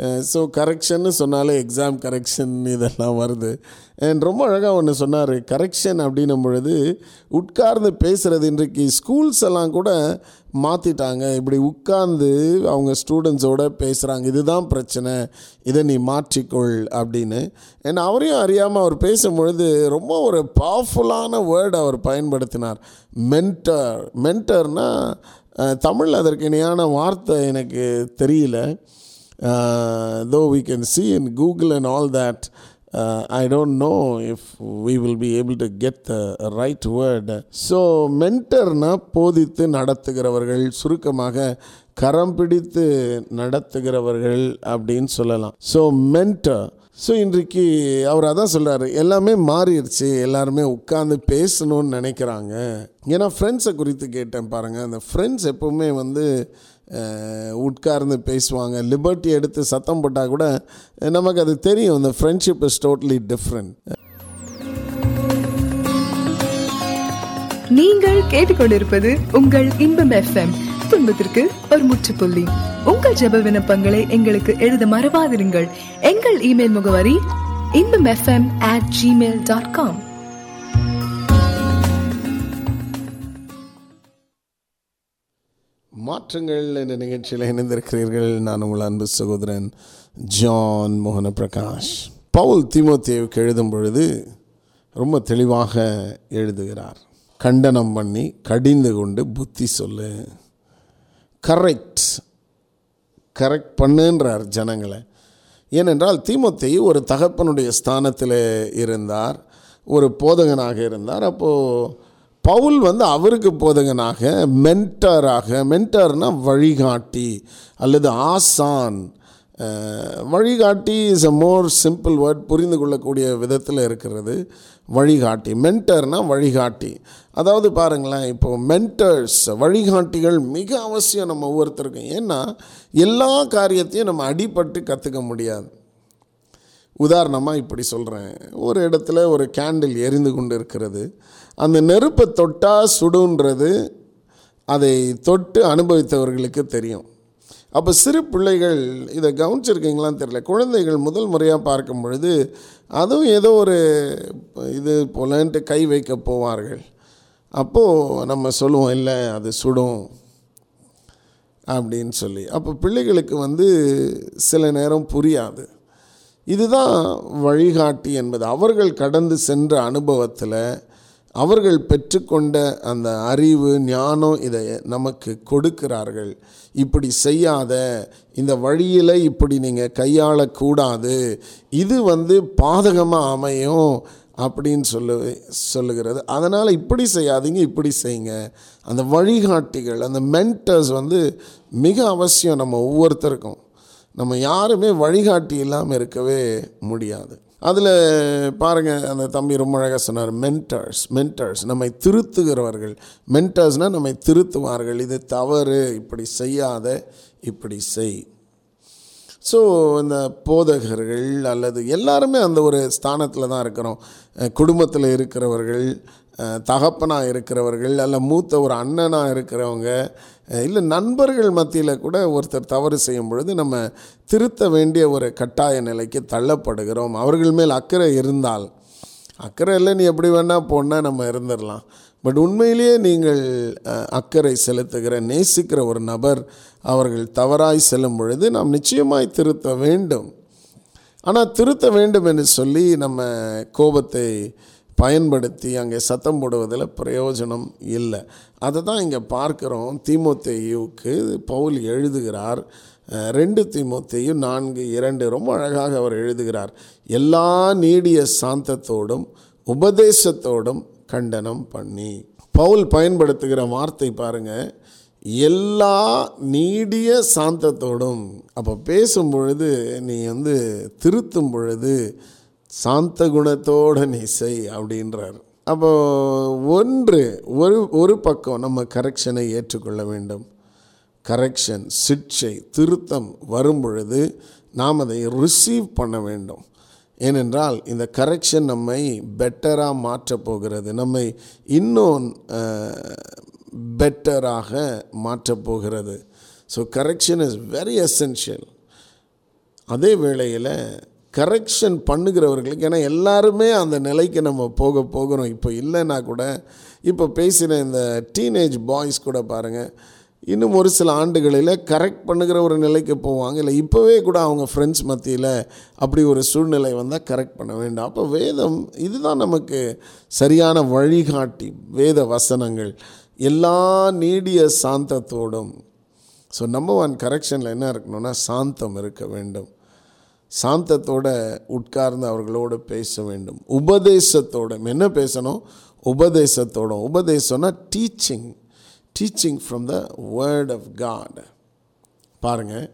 Uh, ஸோ கரெக்ஷன்னு சொன்னாலே எக்ஸாம் கரெக்ஷன் இதெல்லாம் வருது. அண்ட் ரொம்ப அழகாக ஒன்று சொன்னார். கரெக்ஷன் அப்படின்னும் பொழுது உட்கார்ந்து பேசுகிறது இன்றைக்கு ஸ்கூல்ஸ் எல்லாம் கூட மாற்றிட்டாங்க இப்படி உட்கார்ந்து அவங்க ஸ்டூடெண்ட்ஸோட பேசுகிறாங்க இதுதான் பிரச்சனை. இதை நீ மாற்றிக்கொள் அப்படின்னு. அண்ட் அவரையும் அறியாமல் அவர் பேசும்பொழுது ரொம்ப ஒரு பவர்ஃபுல்லான வேர்டு அவர் பயன்படுத்தினார். மென்டர் மென்டர்னால் தமிழ் அதற்கு இணையான வார்த்தை எனக்கு தெரியல. Uh, though we can see in Google and all that, uh, I don't know if we will be able to get the right word. So, மென்டர்னா போதித்து நடத்துகிறவர்கள் சுருக்கமாக கரம் பிடித்து நடத்துகிறவர்கள் அப்படின்னு சொல்லலாம். ஸோ மென்டர் ஸோ இன்றைக்கு அவர் அதான் சொல்கிறாரு எல்லாமே மாறிடுச்சு எல்லாருமே உட்காந்து பேசணும்னு நினைக்கிறாங்க. ஏன்னா ஃப்ரெண்ட்ஸை குறித்து கேட்டேன் பாருங்கள் அந்த ஃப்ரெண்ட்ஸ் எப்போவுமே வந்து உட்கார்ந்து பேசுவாங்க. லிபர்ட்டி எடுத்து சத்தம் போட்டால் கூட நமக்கு அது தெரியும். இந்த ஃப்ரெண்ட்ஷிப் இஸ் டோட்டலி டிஃப்ரெண்ட் நீங்கள் கேட்டுக்கொண்டிருப்பது உங்கள் இன்பம் எஃப்எம் துன்பத்திற்கு ஒரு முற்றுப்புள்ளி. உங்கள் ஜெப விண்ணப்பங்களை எங்களுக்கு எழுத மறவாதிருங்கள். எங்கள் இமெயில் முகவரி Inbam FM at Gmail dot com மாற்றங்கள் என்ற நிகழ்ச்சியில் இணைந்திருக்கிறீர்கள். நான் உங்கள் அன்பு சகோதரன் ஜான் மோகன பிரகாஷ் பவுல் திமுத்தேவுக்கு எழுதும் பொழுது ரொம்ப தெளிவாக எழுதுகிறார். கண்டனம் பண்ணி கடிந்து கொண்டு புத்தி சொல்லு. கரெக்ட். கரெக்ட் பண்ணுன்றார் ஜனங்களை. ஏனென்றால் தீமோத்தேயு ஒரு தகப்பனுடைய ஸ்தானத்தில் இருந்தார். ஒரு போதகனாக இருந்தார். அப்போது பவுல் வந்து அவருக்கு போதகனாக மென்டராக மென்டர்னால் வழிகாட்டி அல்லது ஆசான். வழிகாட்டி is a more simple word புரிந்து கொள்ளக்கூடிய விதத்தில் இருக்கிறது. வழிகாட்டி மென்டர்னால் வழிகாட்டி. அதாவது பாருங்களேன் இப்போது மென்டர்ஸ் வழிகாட்டிகள் மிக அவசியம் நம்ம ஒவ்வொருத்தருக்கும். ஏன்னா எல்லா காரியத்தையும் நம்ம அடிபட்டு கற்றுக்க முடியாது. உதாரணமாக இப்படி சொல்கிறேன் ஒரு இடத்துல ஒரு கேண்டில் எரிந்து கொண்டு இருக்கிறது அந்த நெருப்பை தொட்டால் சுடுன்றது அதை தொட்டு அனுபவித்தவர்களுக்கு தெரியும். அப்போ சிறு பிள்ளைகள் இதை கவனிச்சிருக்கீங்களான்னு தெரியல. குழந்தைகள் முதல் முறையாக பார்க்கும் பொழுது அதுவும் ஏதோ ஒரு இது போலன்ட்டு கை வைக்க போவார்கள். அப்போது நம்ம சொல்லுவோம் இல்லை அது சுடும். அப்படின்னு சொல்லி. அப்போ பிள்ளைகளுக்கு வந்து சில நேரம் புரியாது. இதுதான் வழிகாட்டி என்பது. அவர்கள் கடந்து சென்ற அனுபவத்தில் அவர்கள் பெற்றுக்கொண்ட அந்த அறிவு ஞானம் இதை நமக்கு கொடுக்கிறார்கள். இப்படி செய்யாத இந்த வழியில் இப்படி நீங்கள் கையாளக்கூடாது. இது வந்து பாதகமாக அமையும் அப்படின்னு சொல்லு சொல்லுகிறது. அதனால் இப்படி செய்யாதீங்க இப்படி செய்யுங்க. அந்த வழிகாட்டிகள் அந்த மென்டர்ஸ் வந்து மிக அவசியம் நம்ம ஒவ்வொருத்தருக்கும். நம்ம யாருமே வழிகாட்டி இல்லாமல் இருக்கவே முடியாது. அதில் பாருங்கள் அந்த தம்பி ரொம்ப அழகாக சொன்னார் மென்டர்ஸ் மென்டர்ஸ் நம்மை திருத்துகிறவர்கள். மென்டர்ஸ்னால் நம்மை திருத்துவார்கள். இது தவறு. இப்படி செய்யாத இப்படி செய். ஸோ இந்த போதகர்கள் அல்லது எல்லாருமே அந்த ஒரு ஸ்தானத்தில் தான் இருக்கிறோம். குடும்பத்தில் இருக்கிறவர்கள் தகப்பனாக இருக்கிறவர்கள் அல்ல மூத்த ஒரு அண்ணனாக இருக்கிறவங்க இல்லை நண்பர்கள் மத்தியில் கூட ஒருத்தர் தவறு செய்யும் பொழுது நம்ம திருத்த வேண்டிய ஒரு கட்டாய நிலைக்கு தள்ளப்படுகிறோம். அவர்கள் மேல் அக்கறை இருந்தால் அக்கறை இல்லை நீ எப்படி வேணால் போனால் நம்ம இருந்துடலாம் பட் உண்மையிலேயே நீங்கள் அக்கறை செலுத்துகிற நேசிக்கிற ஒரு நபர் அவர்கள் தவறாய் செல்லும் பொழுது நாம் நிச்சயமாய் திருத்த வேண்டும். ஆனால் திருத்த வேண்டும் என்று சொல்லி நம்ம கோபத்தை பயன்படுத்தி அங்கே சத்தம் போடுவதில் பிரயோஜனம் இல்லை. அதை தான் இங்கே பார்க்குறோம். தீமோத்தேயுவுக்கு பவுல் எழுதுகிறார். ரெண்டு தீமோத்தேயு நான்கு இரண்டு. ரொம்ப அழகாக அவர் எழுதுகிறார். எல்லா நீடிய சாந்தத்தோடும் உபதேசத்தோடும் கண்டனம் பண்ணி. பவுல் பயன்படுத்துகிற வார்த்தை பாருங்க. எல்லா நீடிய சாந்தத்தோடும். அப்போ பேசும் பொழுது நீ வந்து திருத்தும் பொழுது சாந்த குணத்தோட நீ செய் அப்படின்றார். அப்போ ஒன்று ஒரு ஒரு பக்கம் நம்ம கரெக்ஷனை ஏற்றுக்கொள்ள வேண்டும். கரெக்ஷன் சிக்ஷை திருத்தம் வரும் பொழுது நாம் அதை ரிசீவ் பண்ண வேண்டும். ஏனென்றால் இந்த கரெக்ஷன் நம்மை பெட்டராக மாற்றப் போகிறது. நம்மை இன்னும் பெட்டராக மாற்றப் போகிறது. So correction is very essential அதே வேளையில் கரெக்ஷன் பண்ணுகிறவர்களுக்கு ஏன்னா எல்லாருமே அந்த நிலைக்கு நம்ம போக போகிறோம். இப்போ இல்லைன்னா கூட இப்போ பேசின இந்த டீனேஜ் பாய்ஸ் கூட பாருங்கள் இன்னும் ஒரு சில ஆண்டுகளில் கரெக்ட் பண்ணுகிற ஒரு நிலைக்கு போவாங்க. இல்லை இப்போவே கூட அவங்க ஃப்ரெண்ட்ஸ் மத்தியில் அப்படி ஒரு சூழ்நிலை வந்தால் கரெக்ட் பண்ண வேண்டாம். அப்போ வேதம் இதுதான் நமக்கு சரியான வழிகாட்டி வேத வசனங்கள். எல்லா நீடிய சாந்தத்தோடும். ஸோ நம்பர் ஒன் கரெக்ஷனில் என்ன இருக்கணும்னா சாந்தம் இருக்க வேண்டும். சாந்தத்தோட உட்கார்ந்து அவர்களோடு பேச வேண்டும். உபதேசத்தோட என்ன பேசணும்? உபதேசத்தோட. உபதேசம்னா teaching teaching from the word of God பாருங்கள்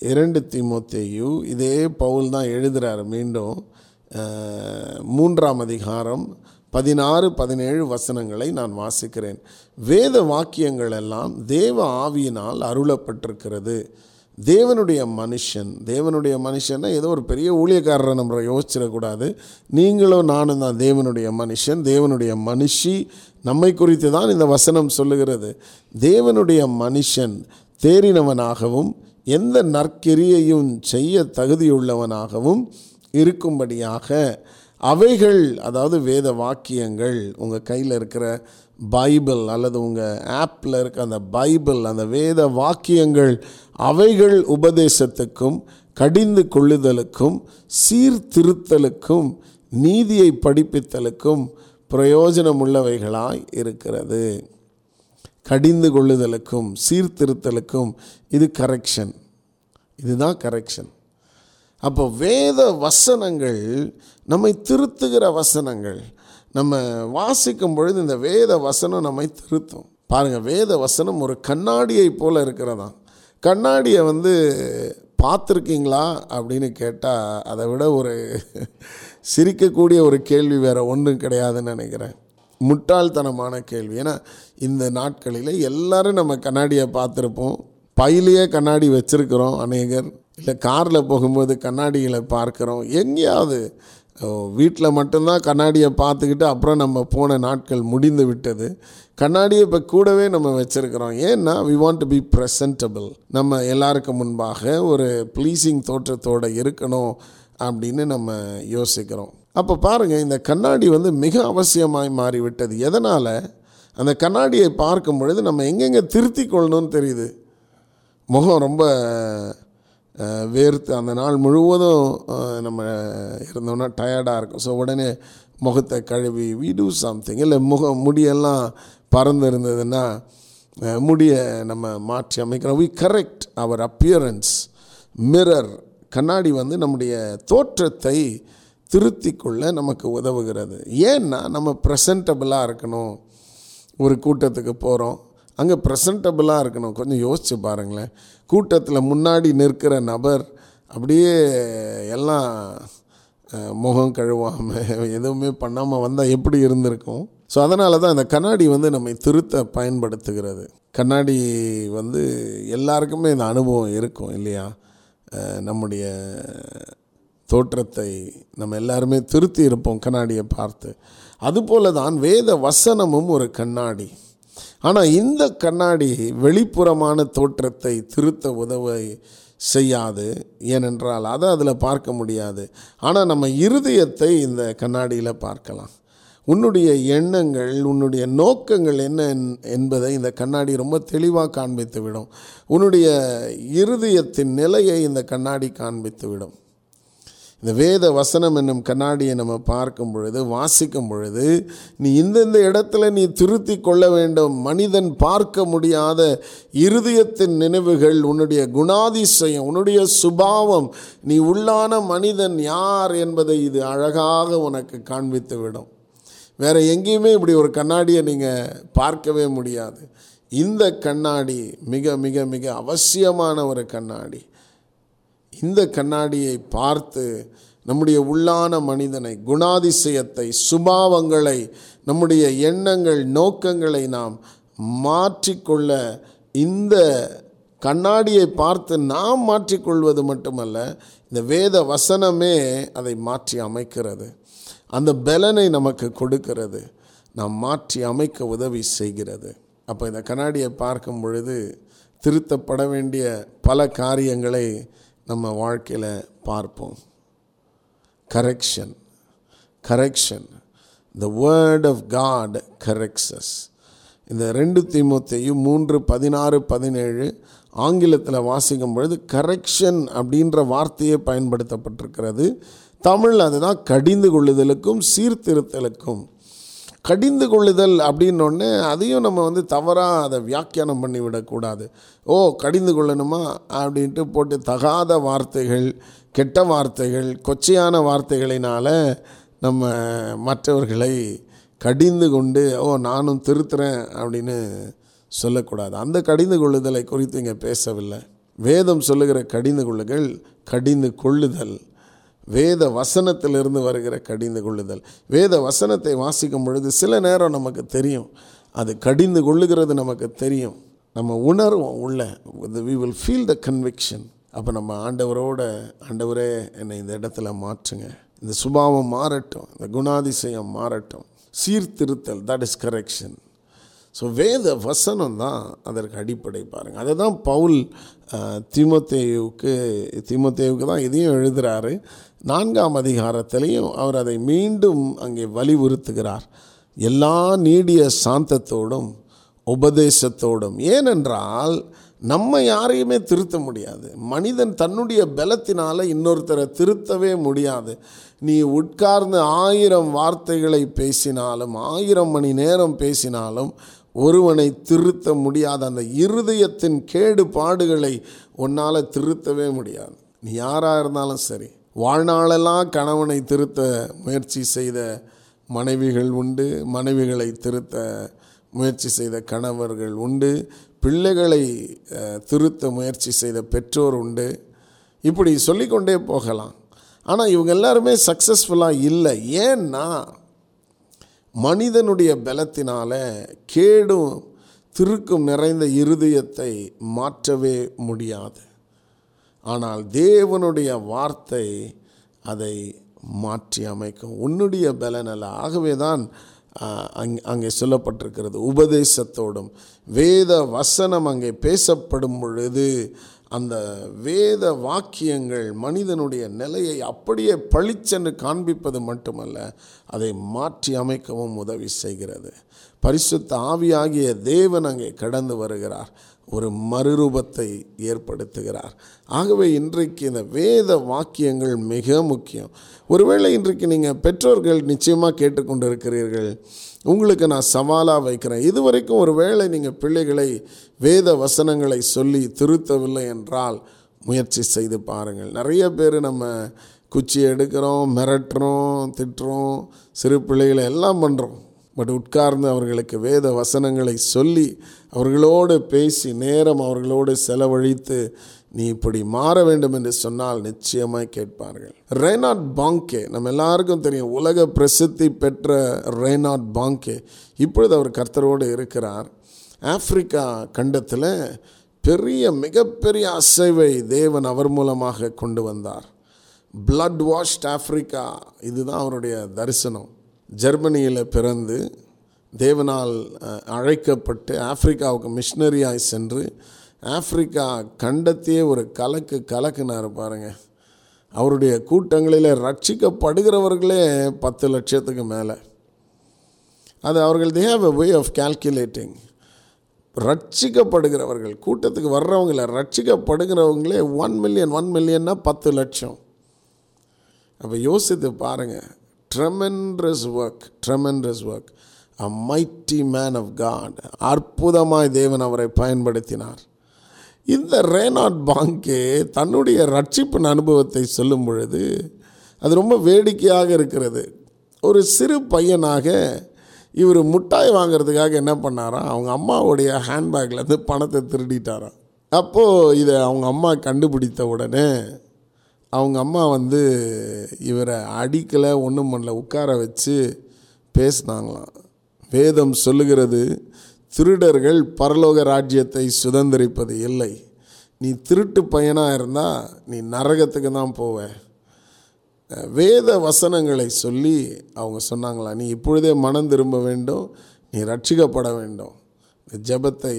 இரண்டு திமுத்தையு இதே பவுல் தான் எழுதுகிறார் மீண்டும். மூன்றாம் அதிகாரம் பதினாறு பதினேழு வசனங்களை நான் வாசிக்கிறேன். வேத வாக்கியங்கள் எல்லாம் தேவ ஆவியினால் அருளப்பட்டிருக்கிறது. தேவனுடைய மனுஷன் தேவனுடைய மனுஷன்னா ஏதோ ஒரு பெரிய ஊழியக்காரரை நம்ம யோசிச்சிடக்கூடாது. நீங்களும் நானும் தான் தேவனுடைய மனுஷன் தேவனுடைய மனுஷி. நம்மை குறித்து தான் இந்த வசனம் சொல்லுகிறது. தேவனுடைய மனுஷன் தேறினவனாகவும் எந்த நற்கிரியையும் செய்ய தகுதியுள்ளவனாகவும் இருக்கும்படியாக அவைகள் அதாவது வேத வாக்கியங்கள் உங்கள் கையில் இருக்கிற பைபிள் அல்லது உங்கள் ஆப்பில் இருக்க அந்த பைபிள் அந்த வேத வாக்கியங்கள் அவைகள் உபதேசத்துக்கும் கடிந்து கொள்ளுதலுக்கும் சீர்திருத்தலுக்கும் நீதியை படிப்பித்தலுக்கும் பிரயோஜனமுள்ளவைகளாய் இருக்கிறது. கடிந்து கொள்ளுதலுக்கும் சீர்திருத்தலுக்கும் இது கரெக்ஷன் இதுதான் கரெக்ஷன் அப்போ வேத வசனங்கள் நம்மை திருத்துகிற வசனங்கள் நம்ம வாசிக்கும் பொழுது இந்த வேத வசனம் நம்மை திருத்தும். பாருங்கள் வேத வசனம் ஒரு கண்ணாடியை போல் இருக்கிறதா கண்ணாடியை வந்து பார்த்துருக்கீங்களா? அப்படின்னு கேட்டால் அதை விட ஒரு சிரிக்கக்கூடிய ஒரு கேள்வி வேறு ஒன்றும் கிடையாதுன்னு நினைக்கிறேன். முட்டாள்தனமான கேள்வி. ஏன்னா இந்த நாட்களில் எல்லாரும் நம்ம கண்ணாடியை பார்த்துருப்போம். பையிலேயே கண்ணாடி வச்சுருக்கிறோம் அநேகர். இல்லை காரில் போகும்போது கண்ணாடிகளை பார்க்குறோம். எங்கேயாவது வீட்டில் மட்டும்தான் கண்ணாடியை பார்த்துக்கிட்டு அப்புறம் நம்ம போன நாட்கள் முடிந்து விட்டது. கண்ணாடியை இப்போ கூடவே நம்ம வச்சுருக்கிறோம். ஏன்னா we want to be presentable நம்ம எல்லாருக்கும் முன்பாக ஒரு ப்ளீஸிங் தோற்றத்தோடு இருக்கணும் அப்படின்னு நம்ம யோசிக்கிறோம். அப்போ பாருங்கள் இந்த கண்ணாடி வந்து மிக அவசியமாய் மாறிவிட்டது. எதனால்? அந்த கண்ணாடியை பார்க்கும் பொழுது நம்ம எங்கெங்கே திருத்தி கொள்ளணும்னு தெரியுது. முகம் ரொம்ப வேர்த்து அந்த நாள் முழுவதும் நம்ம இருந்தோம்னா டயர்டாக இருக்கும். ஸோ உடனே முகத்தை கழுவி வி டூ சம்திங் இல்லை முகம் முடியெல்லாம் பறந்து இருந்ததுன்னா முடியை நம்ம மாற்றி அமைக்கிறோம். We correct our appearance mirror கண்ணாடி வந்து நம்முடைய தோற்றத்தை திருத்தி கொள்ள நமக்கு உதவுகிறது. ஏன்னா நம்ம ப்ரெசன்டபிளாக இருக்கணும். ஒரு கூட்டத்துக்கு போகிறோம் அங்கே ப்ரெசன்டபுளாக இருக்கணும். கொஞ்சம் யோசிச்சு பாருங்களேன். கூட்டத்தில் முன்னாடி நிற்கிற நபர் அப்படியே எல்லாம் முகம் கழுவாமல் எதுவுமே பண்ணாமல் வந்தால் எப்படி இருந்திருக்கும்? ஸோ அதனால தான் இந்த கண்ணாடி வந்து நம்மை திருத்த பயன்படுத்துகிறது. கண்ணாடி வந்து எல்லாருக்குமே இந்த அனுபவம் இருக்கும் இல்லையா? நம்முடைய தோற்றத்தை நம்ம எல்லாருமே திருத்தி இருப்போம் கண்ணாடியை பார்த்து. அதுபோல தான் வேத வசனமும் ஒரு கண்ணாடி. ஆனால் இந்த கண்ணாடி வெளிப்புறமான தோற்றத்தை திருத்த உதவ செய்யாது. ஏனென்றால் அதை அதில் பார்க்க முடியாது. ஆனால் நம்ம இருதயத்தை இந்த கண்ணாடியில் பார்க்கலாம். உன்னுடைய எண்ணங்கள் உன்னுடைய நோக்கங்கள் என்ன என்பதை இந்த கண்ணாடி ரொம்ப தெளிவாக காண்பித்து விடும் உன்னுடைய இருதயத்தின் நிலையை இந்த கண்ணாடி காண்பித்து விடும் இந்த வேத வசனம் என்னும் கண்ணாடியை நம்ம பார்க்கும் பொழுது வாசிக்கும் பொழுது நீ இந்தந்த இடத்துல நீ திருத்தி கொள்ள வேண்டும் மனிதன் பார்க்க முடியாத இருதயத்தின் நினைவுகள் உன்னுடைய குணாதிசயம் உன்னுடைய சுபாவம் நீ உள்ளான மனிதன் யார் என்பதை இது அழகாக உனக்கு காண்பித்து விடும் வேறு எங்கேயுமே இப்படி ஒரு கண்ணாடியை நீங்கள் பார்க்கவே முடியாது. இந்த கண்ணாடி மிக மிக மிக அவசியமான ஒரு கண்ணாடி. இந்த கண்ணாடியை பார்த்து நம்முடைய உள்ளான மனிதனை குணாதிசயத்தை சுபாவங்களை நம்முடைய எண்ணங்கள் நோக்கங்களை நாம் மாற்றிக்கொள்ள இந்த கண்ணாடியை பார்த்து நாம் மாற்றிக்கொள்வது மட்டுமல்ல இந்த வேத வசனமே அதை மாற்றி அமைக்கிறது. அந்த பலனை நமக்கு கொடுக்கிறது. நாம் மாற்றி அமைக்க உதவி செய்கிறது. அப்போ இந்த கண்ணாடியை பார்க்கும் பொழுது திருத்தப்பட வேண்டிய பல காரியங்களை நம்ம வாழ்க்கையில் பார்ப்போம். Correction correction the word of God corrects இந்த ரெண்டு திமுத்தையும் மூன்று பதினாறு பதினேழு ஆங்கிலத்தில் வாசிக்கும் பொழுது கரெக்ஷன் அப்படின்ற வார்த்தையே பயன்படுத்தப்பட்டிருக்கிறது. தமிழ் அதுதான் கடிந்து கொள்ளுதலுக்கும் சீர்திருத்தலுக்கும் கடிந்து கொள்ளுதல் அப்படின்னொடனே அதையும் நம்ம வந்து தவறாக அதை வியாக்கியானம் பண்ணி விடக்கூடாது ஓ கடிந்து கொள்ளணுமா அப்படின்ட்டு போட்டு தகாத வார்த்தைகள் கெட்ட வார்த்தைகள் கொச்சையான வார்த்தைகளினால் நம்ம மற்றவர்களை கடிந்து கொண்டு ஓ நானும் திருத்துறேன் அப்படின்னு சொல்லக்கூடாது. அந்த கடிந்து கொள்ளுதலை குறித்து இங்கே பேசவில்லை. வேதம் சொல்லுகிற கடிந்து கொள்ளுதல் கடிந்து கொள்ளுதல் வேத வசனத்திலிருந்து வருகிற கடிந்து கொள்ளுதல். வேத வசனத்தை வாசிக்கும் பொழுது சில நேரம் நமக்கு தெரியும். அது கடிந்து கொள்ளுகிறது நமக்கு தெரியும். நம்ம உணர்வோம் உள்ள. We will feel the conviction அப்போ நம்ம ஆண்டவரோட ஆண்டவரே என்னை இந்த இடத்துல மாற்றுங்க. இந்த சுபாவம் மாறட்டும். இந்த குணாதிசயம் மாறட்டும். சீர்திருத்தல் தட் இஸ் கரெக்ஷன் ஸோ வேத வசனம் தான் அதற்கு அடிப்படை பாருங்கள் அதை தான் பவுல் திமுத்தேயுவுக்கு திமுத்தேவுக்கு தான் இதையும் எழுதுகிறாரு நான்காம் அதிகாரத்திலையும் அவர் அதை மீண்டும் அங்கே வலியுறுத்துகிறார். எல்லா நீடிய சாந்தத்தோடும் உபதேசத்தோடும். ஏனென்றால் நம்ம யாரையுமே திருத்த முடியாது. மனிதன் தன்னுடைய பலத்தினால் இன்னொருத்தரை திருத்தவே முடியாது. நீ உட்கார்ந்து ஆயிரம் வார்த்தைகளை பேசினாலும் ஆயிரம் மணி நேரம் பேசினாலும் ஒருவனை திருத்த முடியாத அந்த இருதயத்தின் கேடு பாடுகளை உன்னால் திருத்தவே முடியாது. நீ யாராக இருந்தாலும் சரி வாழ்நாளெல்லாம் கணவனை திருத்த முயற்சி செய்த மனைவிகள் உண்டு மனைவிகளை திருத்த முயற்சி செய்த கணவர்கள் உண்டு பிள்ளைகளை திருத்த முயற்சி செய்த பெற்றோர் உண்டு. இப்படி சொல்லிக்கொண்டே போகலாம். ஆனால் இவங்க எல்லாருமே சக்ஸஸ்ஃபுல்லாக இல்லை. ஏன்னா மனிதனுடைய பலத்தினால கேடும் திருக்கும் நிறைந்த இருதயத்தை மாற்றவே முடியாது. ஆனால் தேவனுடைய வார்த்தை அதை மாற்றி அமைக்கும். உன்னுடைய பலன் அல்ல. ஆகவே தான் அங் அங்கே சொல்லப்பட்டிருக்கிறது. உபதேசத்தோடும் வேத வசனம் அங்கே பேசப்படும் பொழுது அந்த வேத வாக்கியங்கள் மனிதனுடைய நிலையை அப்படியே பளிச்சென்று காண்பிப்பது மட்டுமல்ல அதை மாற்றி அமைக்கவும் உதவி செய்கிறது. பரிசுத்த ஆவியாகிய தேவன் அங்கே கடந்து வருகிறார். ஒரு மறுரூபத்தை ஏற்படுத்துகிறார். ஆகவே இன்றைக்கு இந்த வேத வாக்கியங்கள் மிக முக்கியம். ஒருவேளை இன்றைக்கு நீங்கள் பெற்றோர்கள் நிச்சயமாக கேட்டுக்கொண்டு இருக்கிறீர்கள் உங்களுக்கு நான் சவாலாக வைக்கிறேன். இதுவரைக்கும் ஒரு வேளை நீங்கள் பிள்ளைகளை வேத வசனங்களை சொல்லி திருத்தவில்லை என்றால் முயற்சி செய்து பாருங்கள். நிறைய பேர் நம்ம குச்சி எடுக்கிறோம் மிரட்டுறோம் திட்டுறோம் சிறு பிள்ளைகளை எல்லாம் பண்ணுறோம் பட் உட்கார்ந்து அவர்களுக்கு வேத வசனங்களை சொல்லி அவர்களோடு பேசி நேரம் அவர்களோடு செலவழித்து நீ இப்படி மாற வேண்டும் என்று சொன்னால் நிச்சயமாய் கேட்பார்கள். ரேனாட் பாங்கே நம்ம எல்லாருக்கும் தெரியும் உலக பிரசித்தி பெற்ற ரேனாட் பாங்கே. இப்பொழுது அவர் கர்த்தரோடு இருக்கிறார். ஆப்பிரிக்கா கண்டத்தில் பெரிய மிகப்பெரிய அசைவை தேவன் அவர் மூலமாக கொண்டு வந்தார். பிளட் வாஷ்ட் ஆஃப்ரிக்கா இதுதான் அவருடைய தரிசனம். ஜெர்மனியில் பிறந்து தேவனால் அழைக்கப்பட்டு ஆப்பிரிக்காவுக்கு மிஷினரியாய் சென்று ஆப்பிரிக்கா கண்டத்தையே ஒரு கலக்கு கலக்குனார் பாருங்கள் அவருடைய கூட்டங்களில் ரட்சிக்கப்படுகிறவர்களே பத்து லட்சத்துக்கு மேலே. அது அவர்கள் they have a way of calculating ரட்சிக்கப்படுகிறவர்கள் கூட்டத்துக்கு வர்றவங்கள ரட்சிக்கப்படுகிறவங்களே ஒன் மில்லியன் ஒன் மில்லியன்னா பத்து லட்சம். அப்போ யோசித்து பாருங்கள் tremendous work tremendous work a mighty man of God அற்புதமாய் தேவன் அவரை பயன்படுத்தினார். இந்த ரேனாட் பாங்கே தன்னுடைய ரட்சிப்பின் அனுபவத்தை சொல்லும் பொழுது அது ரொம்ப வேடிக்கையாக இருக்கிறது. ஒரு சிறு பையனாக இவர் முட்டாய் வாங்கிறதுக்காக என்ன பண்ணாராம் அவங்க அம்மாவுடைய ஹேண்ட்பேக்லேருந்து பணத்தை திருடிட்டாராம் அப்போது இதை அவங்க அம்மா கண்டுபிடித்த உடனே அவங்க அம்மா வந்து இவரை அடிக்கலை ஒன்றும் பண்ணல உட்கார வச்சு பேசினாங்களாம். வேதம் சொல்லுகிறது திருடர்கள் பரலோக ராஜ்யத்தை சுதந்திரிப்பது இல்லை. நீ திருட்டு பையனாக இருந்தால் நீ நரகத்துக்கு தான் போவ. வேத வசனங்களை சொல்லி அவங்க சொன்னாங்களா நீ இப்பொழுதே மனம் திரும்ப வேண்டும் நீ ரட்சிக்கப்பட வேண்டும். இந்த ஜெபத்தை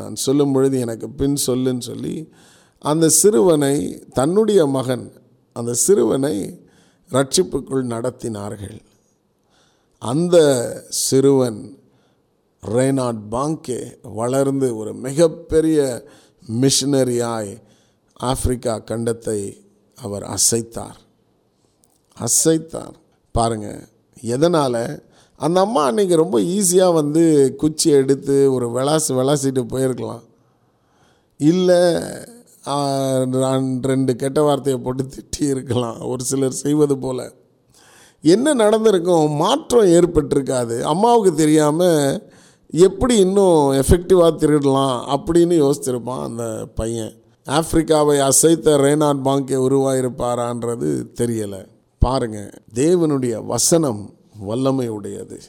நான் சொல்லும் பொழுது எனக்கு பின் சொல்லுன்னு சொல்லி அந்த சிறுவனை தன்னுடைய மகன் அந்த சிறுவனை ரட்சிப்புக்குள் நடத்தினார்கள். அந்த சிறுவன் ரெய்னாட் பாங்கே வளர்ந்து ஒரு மிகப்பெரிய மிஷினரியாய் ஆப்பிரிக்கா கண்டத்தை அவர் அசைத்தார். அசைத்தார். பாருங்கள் எதனால்? அந்த அம்மா அன்னைக்கு ரொம்ப ஈஸியாக வந்து குச்சி எடுத்து ஒரு விளாசு விளாசிட்டு போயிருக்கலாம். இல்லை ரெண்டு கெட்ட வார்த்தையை போட்டு திட்டி இருக்கலாம் ஒரு சிலர் செய்வது போல். என்ன நடந்திருக்கும்? மாற்றம் ஏற்பட்டிருக்காது. அம்மாவுக்கு தெரியாமல் எப்படி இன்னும் எஃபெக்டிவாக திருடலாம் அப்படின்னு யோசிச்சிருப்பான் அந்த பையன். ஆப்பிரிக்காவை அசைத்த ரேனாட் பாங்கே உருவாயிருப்பாரான்றது தெரியலை. பாருங்க தேவனுடைய வசனம் வல்லமை உடையது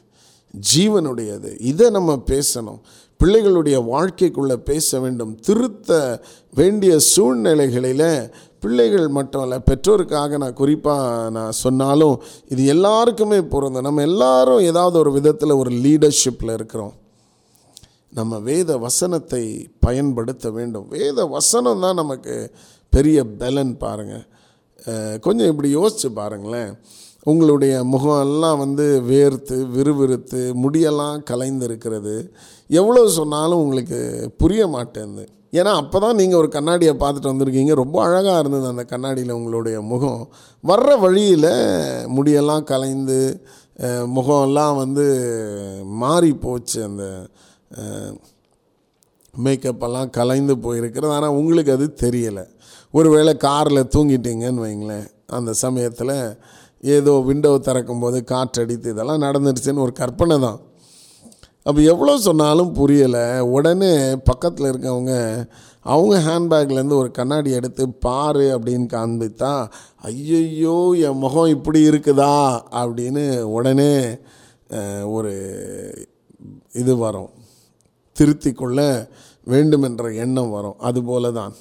ஜீவனுடையது. இதை நம்ம பேசணும். பிள்ளைகளுடைய வாழ்க்கைக்குள்ளே பேச வேண்டும். திருத்த வேண்டிய சூழ்நிலைகளில் பிள்ளைகள் மட்டும் இல்லை பெற்றோருக்காக நான் குறிப்பாக நான் சொன்னாலும் இது எல்லாருக்குமே பொருந்தும். நம்ம எல்லாரும் ஏதாவது ஒரு விதத்தில் ஒரு லீடர்ஷிப்பில் இருக்கிறோம். நம்ம வேத வசனத்தை பயன்படுத்த வேண்டும். வேத வசனம் தான் நமக்கு பெரிய பலன் பாருங்கள் கொஞ்சம் இப்படி யோசித்து பாருங்களேன். உங்களுடைய முகம் எல்லாம் வந்து வேர்த்து விறுவிறுத்து முடியெல்லாம் கலைந்து இருக்கிறது எவ்வளோ சொன்னாலும் உங்களுக்கு புரிய மாட்டேங்குது. ஏன்னா அப்போ தான் நீங்கள் ஒரு கண்ணாடியை பார்த்துட்டு வந்திருக்கீங்க. ரொம்ப அழகாக இருந்தது அந்த கண்ணாடியில் உங்களுடைய முகம். வர்ற வழியில் முடியெல்லாம் கலைந்து முகமெல்லாம் வந்து மாறி போச்சு. அந்த மேக்கப்பெல்லாம் கலைந்து போயிருக்கிறது. ஆனால் உங்களுக்கு அது தெரியலை. ஒருவேளை காரில் தூங்கிட்டீங்கன்னு வைங்களேன். அந்த சமயத்தில் ஏதோ விண்டோ திறக்கும்போது காற்றடித்து இதெல்லாம் நடந்துருச்சுன்னு ஒரு கற்பனை தான். அப்போ எவ்வளோ சொன்னாலும் புரியலை. உடனே பக்கத்தில் இருக்கவங்க அவங்க ஹேண்ட்பேக்லேருந்து ஒரு கண்ணாடி எடுத்து பாரு அப்படின்னு காண்பித்தா ஐயையோ என் முகம் இப்படி இருக்குதா? அப்படின்னு உடனே ஒரு இது வரும். திருத்திக்கொள்ள வேண்டுமென்ற எண்ணம் வரும். அதுபோல தான்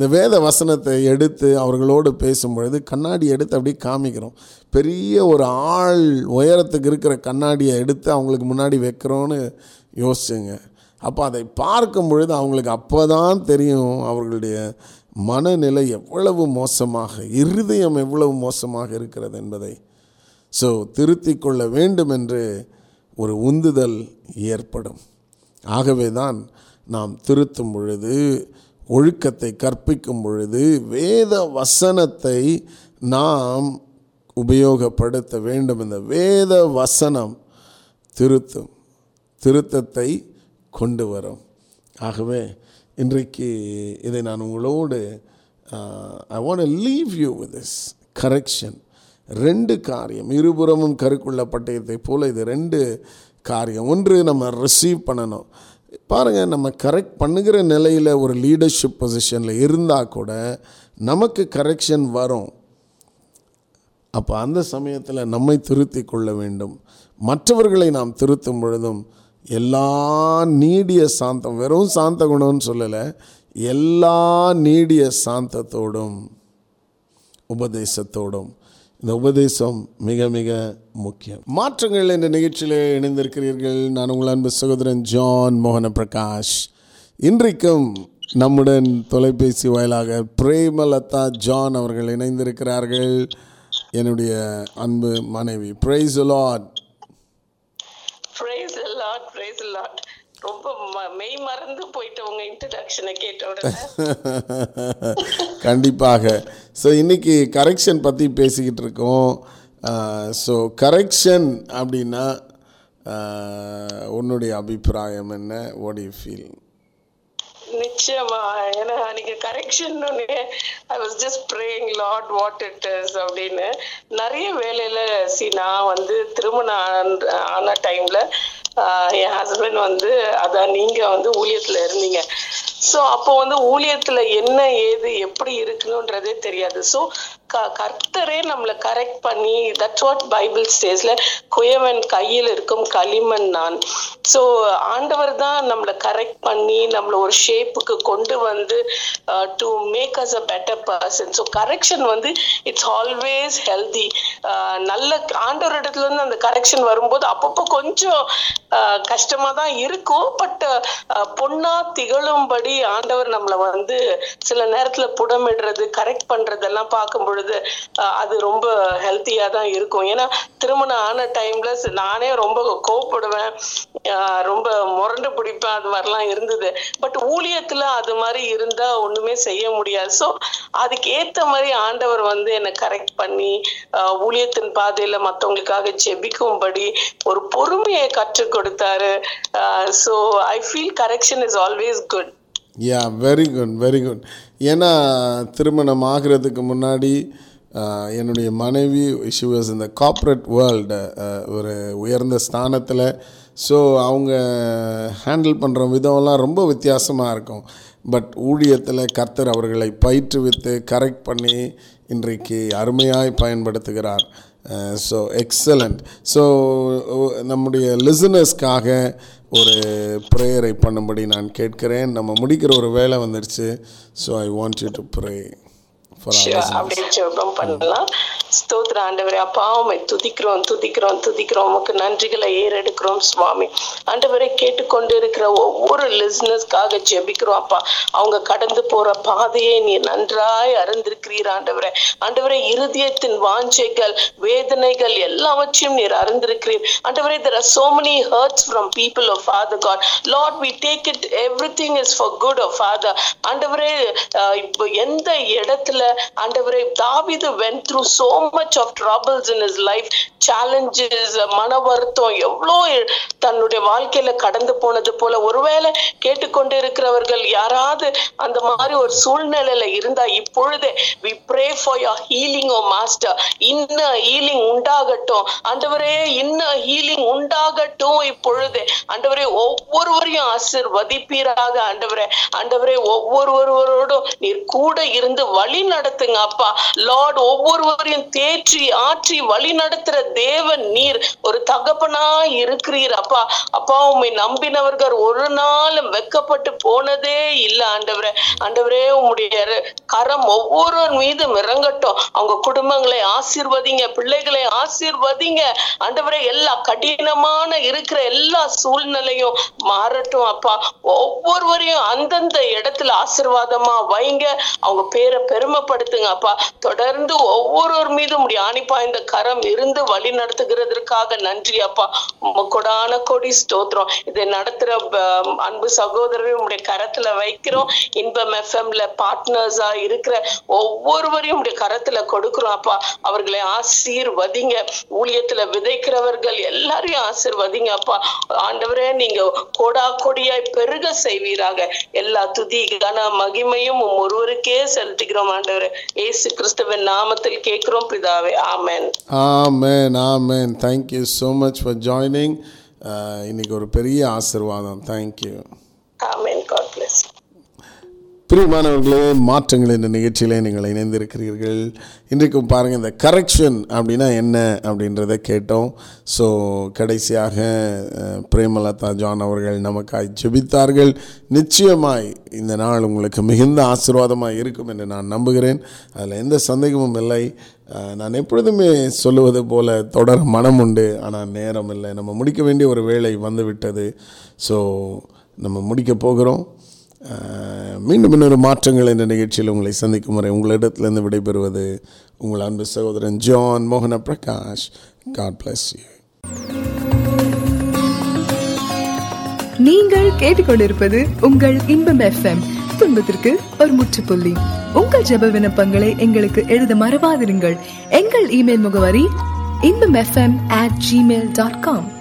இந்த வேத வசனத்தை எடுத்து அவர்களோடு பேசும் பொழுது கண்ணாடி எடுத்து அப்படியே காமிக்கிறோம். பெரிய ஒரு ஆள் உயரத்துக்கு இருக்கிற கண்ணாடியை எடுத்து அவங்களுக்கு முன்னாடி வைக்கிறோன்னு யோசிச்சுங்க. அப்போ அதை பார்க்கும் பொழுது அவங்களுக்கு அப்போ தான் தெரியும் அவர்களுடைய மனநிலை எவ்வளவு மோசமாக இருதயம் எவ்வளவு மோசமாக இருக்கிறது என்பதை. ஸோ திருத்தி கொள்ள வேண்டும் என்று ஒரு உந்துதல் ஏற்படும். ஆகவே தான் நாம் திருத்தும் பொழுது ஒழுக்கத்தை கற்பிக்கும் பொழுது வேத வசனத்தை நாம் உபயோகப்படுத்த வேண்டும். இந்த வேத வசனம் திருத்தும் திருத்தத்தை கொண்டு வரும். ஆகவே இன்றைக்கு இதை நான் உங்களோடு I want leave you with this correction ரெண்டு காரியம் இருபுறமும் கருக்குள்ள பட்டயத்தை போல இது ரெண்டு காரியம். ஒன்று நம்ம ரிசீவ் பண்ணணும். பாருங்கள் நம்ம கரெக்ட் பண்ணுகிற நிலையில் ஒரு லீடர்ஷிப் பொசிஷனில் இருந்தால் கூட நமக்கு கரெக்ஷன் வரும். அப்போ அந்த சமயத்தில் நம்மை திருத்தி கொள்ள வேண்டும். மற்றவர்களை நாம் திருத்தும் பொழுதும் எல்லா நீடிய சாந்தம் வெறும் சாந்த குணம்னு சொல்லலை எல்லா நீடிய சாந்தத்தோடும் உபதேசத்தோடும் இந்த உபதேசம் மிக மிக முக்கியம். மாற்றங்கள் என்ற நிகழ்ச்சியிலே இணைந்திருக்கிறீர்கள். நான் உங்கள் அன்பு சகோதரன் ஜான் மோகன பிரகாஷ் இன்றைக்கும் நம்முடன் தொலைபேசி வாயிலாக பிரேமலதா ஜான் அவர்கள் இணைந்திருக்கிறார்கள். என்னுடைய அன்பு மனைவி praise Lord praise the lord praise the lord. ரொம்ப மெய் மறந்து போயிட்டு உங்க இன்ட்ரடக்ஷனை கேட்ட உடனே. கண்டிப்பாக. ஸோ இன்றைக்கி கரெக்ஷன் பற்றி பேசிக்கிட்டு இருக்கோம். ஸோ கரெக்ஷன் அப்படின்னா உன்னுடைய அபிப்பிராயம் என்ன? வாட் யூ ஃபீல் நிச்சயமா. ஏன்னா நீங்க correction I was just praying Lord what it is அப்படின்னு. நிறைய வேலையில சி நான் வந்து திருமணம் ஆன டைம்ல என் ஹஸ்பண்ட் வந்து அதான் நீங்க வந்து ஊழியத்துல இருந்தீங்க. ஸோ அப்போ வந்து ஊழியத்துல என்ன ஏது எப்படி இருக்கணுன்றதே தெரியாது. ஸோ க கர்த்தரே நம்மளை கரெக்ட் பண்ணி தட்ஸ் வாட் பைபிள் ஸ்டேஜ்ல குயவன் கையில் இருக்கும் களிமண் நான். ஸோ ஆண்டவர் தான் நம்மளை கரெக்ட் பண்ணி நம்மளை ஒரு ஷேப்புக்கு கொண்டு வந்து to make us a better person so correction வந்து இட்ஸ் ஆல்வேஸ் ஹெல்தி நல்ல ஆண்டவர் இடத்துல இருந்து அந்த கரெக்ஷன் வரும்போது அப்பப்போ கொஞ்சம் கஷ்டமா தான் இருக்கும். பட் பொண்ணா திகழும்படி ஆண்டவர் நம்மளை வந்து சில நேரத்துல புடமிடுறது கரெக்ட் பண்றதெல்லாம் பார்க்கும் பொழுது அது ரொம்ப ஹெல்த்தியா தான் இருக்கும். ஏன்னா திருமணம் ஆன டைம்ல நானே ரொம்ப கோவப்படுவேன். ஆஹ் ரொம்ப முரண்டு பிடிப்பேன். அது மாதிரிலாம் இருந்தது. பட் ஊழியத்துல அது மாதிரி இருந்தா ஒண்ணுமே செய்ய முடியாது. ஸோ அதுக்கு ஏத்த மாதிரி ஆண்டவர் வந்து என்னை கரெக்ட் பண்ணி ஆஹ் ஊழியத்தின் பாதையில மத்தவங்களுக்காக ஜெபிக்கும்படி ஒரு பொறுமையை கற்றுக் கொடுத்தாரு. So I feel correction is always good yeah very good very good ஏன்னா திருமணம் ஆகிறதுக்கு முன்னாடி என்னுடைய மனைவி ஷி வாஸ் இந்த கார்ப்பரேட் வேர்ல்டு ஒரு உயர்ந்த ஸ்தானத்தில். ஸோ அவங்க ஹேண்டில் பண்ணுற விதம்லாம் ரொம்ப வித்தியாசமாக இருக்கும். பட் ஊழியத்தில் கர்த்தர் அவர்களை பயிற்றுவித்து கரெக்ட் பண்ணி இன்றைக்கு அருமையாய் பயன்படுத்துகிறார். ஸோ எக்ஸலண்ட் ஸோ நம்முடைய லிசனர்ஸ்க்காக ஒரு ப்ரேயரை பண்ணும்படி நான் கேட்கிறேன். நம்ம முடிக்கிற ஒரு வேலை வந்துடுச்சு so I want you to pray for Sure, அப்படியே ஜெபம் பண்ணலாம். ஸ்தோத்திர ஆண்டவரே அப்பா உம்மை துதிக்கிறோம் துதிக்கிறோம் துதிக்கிறோம். உமக்கு நன்றிகளை ஏறெடுக்கிறோம் சுவாமி. ஆண்டவரை கேட்டுக்கொண்டு இருக்கிற ஒவ்வொரு லிஸ்னஸ்க்காக ஜெபிக்கிறோம் அப்பா. அவங்க கடந்து போற பாதையை நீ நன்றாய் அறிந்திருக்கிறீர் ஆண்டவரே. ஆண்டவரே இருதயத்தின் வாஞ்சைகள் வேதனைகள் எல்லாவற்றையும் நீர் அறிந்திருக்கிறீர். ஆண்டவரே there are so many hurts from people of father god. Lord we take it everything is for good of father. ஆண்டவரே அஹ், இப்போ எந்த இடத்துல ஆண்டவரே தாவீது went through so much of troubles in his life challenges மன வருத்தம் எவ்வளோ தன்னுடைய வாழ்க்கையில கடந்து போனது போல. ஒருவேளை கேட்டுக்கொண்டு இருக்கிறவர்கள் யாராவது அந்த மாதிரி ஒரு சூழ்நிலையில இருந்தா இப்பொழுதே we pray for your healing oh master இன்ன ஹீலிங் உண்டாகட்டும். ஆண்டவரே இன்ன ஹீலிங் உண்டாகட்டும் இப்பொழுதே. ஆண்டவரே ஒவ்வொருவரையும் ஆசிர்வதிப்பீராக ஆண்டவரே. ஆண்டவரே ஒவ்வொருவரோடும் நீர் கூட இருந்து வழி நடத்துங்க அப்பா. லார்ட் ஒவ்வொருவரையும் தேற்றி ஆற்றி வழி நடத்துற தேவன் நீர். ஒரு தகப்பனா இருக்கிறீர் அப்பா. அப்பா உண்மை நம்பினவர்கள் ஒரு நாளும் வெக்கப்பட்டு போனதே இல்ல ஆண்டவரே. ஆண்டவரே உம்முடைய கரம் ஒவ்வொருவர் மீதும் இறங்கட்டும். அவங்க குடும்பங்களை ஆசீர்வதிங்க பிள்ளைகளை ஆசீர்வதிங்க. ஆண்டவரே எல்லா கடினமான இருக்கிற எல்லா சூழ்நிலையும் மாறட்டும் அப்பா. ஒவ்வொருவரையும் அந்தந்த இடத்துல ஆசிர்வாதமா வைங்க. அவங்க பேரை பெருமைப்படுத்துங்க அப்பா. தொடர்ந்து ஒவ்வொருவர் மீதும் உடைய ஆணிப்பாய்ந்த கரம் இருந்து வழி நடத்துகிறதற்காக நன்றி அப்பா. கொடான கொடி ஸ்தோத்திரம். இதை நடத்துற அன்பு சகோதரரையும் உடைய கரத்துல வைக்கிறோம். இன்பம் எஃப்எம்ல பார்ட்னர்ஸா இருக்கிற ஒவ்வொருவரையும் உடைய கரத்துல கொடுக்கிறோம் அப்பா. அவர்களை ஆசீர்வதிங்க. ஊழியத்துல விதைக்கிறவர்கள் எல்லாரையும் ஆசீர்வதிங்க அப்பா. ஆண்டவரே நீங்க கோடா கொடியாய் பெருக செய்வீராக. எல்லா துதி கன மகிமையும் உம் ஒருவருக்கே செலுத்துகிறோம் ஆண்டவரே. ஏசு கிறிஸ்துவின் நாமத்தில் கேட்கிறோம் பிதாவே. ஆமேன். ஆமேன். ஆமேன் thank you so much for joining இன்னைக்கு ஒரு பெரிய ஆசீர்வாதம். தேங்க்யூ ஆமென் பிரியமானவர்களே மாற்றங்கள் என்ற நிகழ்ச்சியிலே நீங்கள் இணைந்திருக்கிறீர்கள். இன்றைக்கும் பாருங்கள் இந்த கரெக்ஷன் அப்படின்னா என்ன அப்படின்றத கேட்டோம். ஸோ கடைசியாக பிரேமலதா ஜான் அவர்கள் நமக்காய் ஜெபித்தார்கள். நிச்சயமாய் இந்த நாள் உங்களுக்கு மிகுந்த ஆசீர்வாதமாக இருக்கும் என்று நான் நம்புகிறேன். அதில் எந்த சந்தேகமும் இல்லை. நான் எப்பொழுதுமே சொல்லுவது போல் தொடர மனம் உண்டு ஆனால் நேரம் இல்லை. நம்ம முடிக்க வேண்டிய ஒரு வேலை வந்துவிட்டது. ஸோ நம்ம முடிக்க போகிறோம். மீண்டும் இன்னொரு மாற்றங்கள் என்ற நிகழ்ச்சியில் உங்களை சந்திக்கும் வரை உங்களிடத்திலிருந்து விடைபெறுவது உங்கள் அன்பு சகோதரன் ஜான் மோகன பிரகாஷ் காட் பிளஸ் யூ நீங்கள் கேட்டுக்கொண்டிருப்பது உங்கள் இன்பம் எஃப்எம் துன்பத்திற்கு ஒரு முற்றுப்புள்ளி. உங்கள் ஜெப விண்ணப்பங்களை எங்களுக்கு எழுத மறவாதிருங்கள். எங்கள் இமெயில் முகவரி Inbam FM at Gmail dot com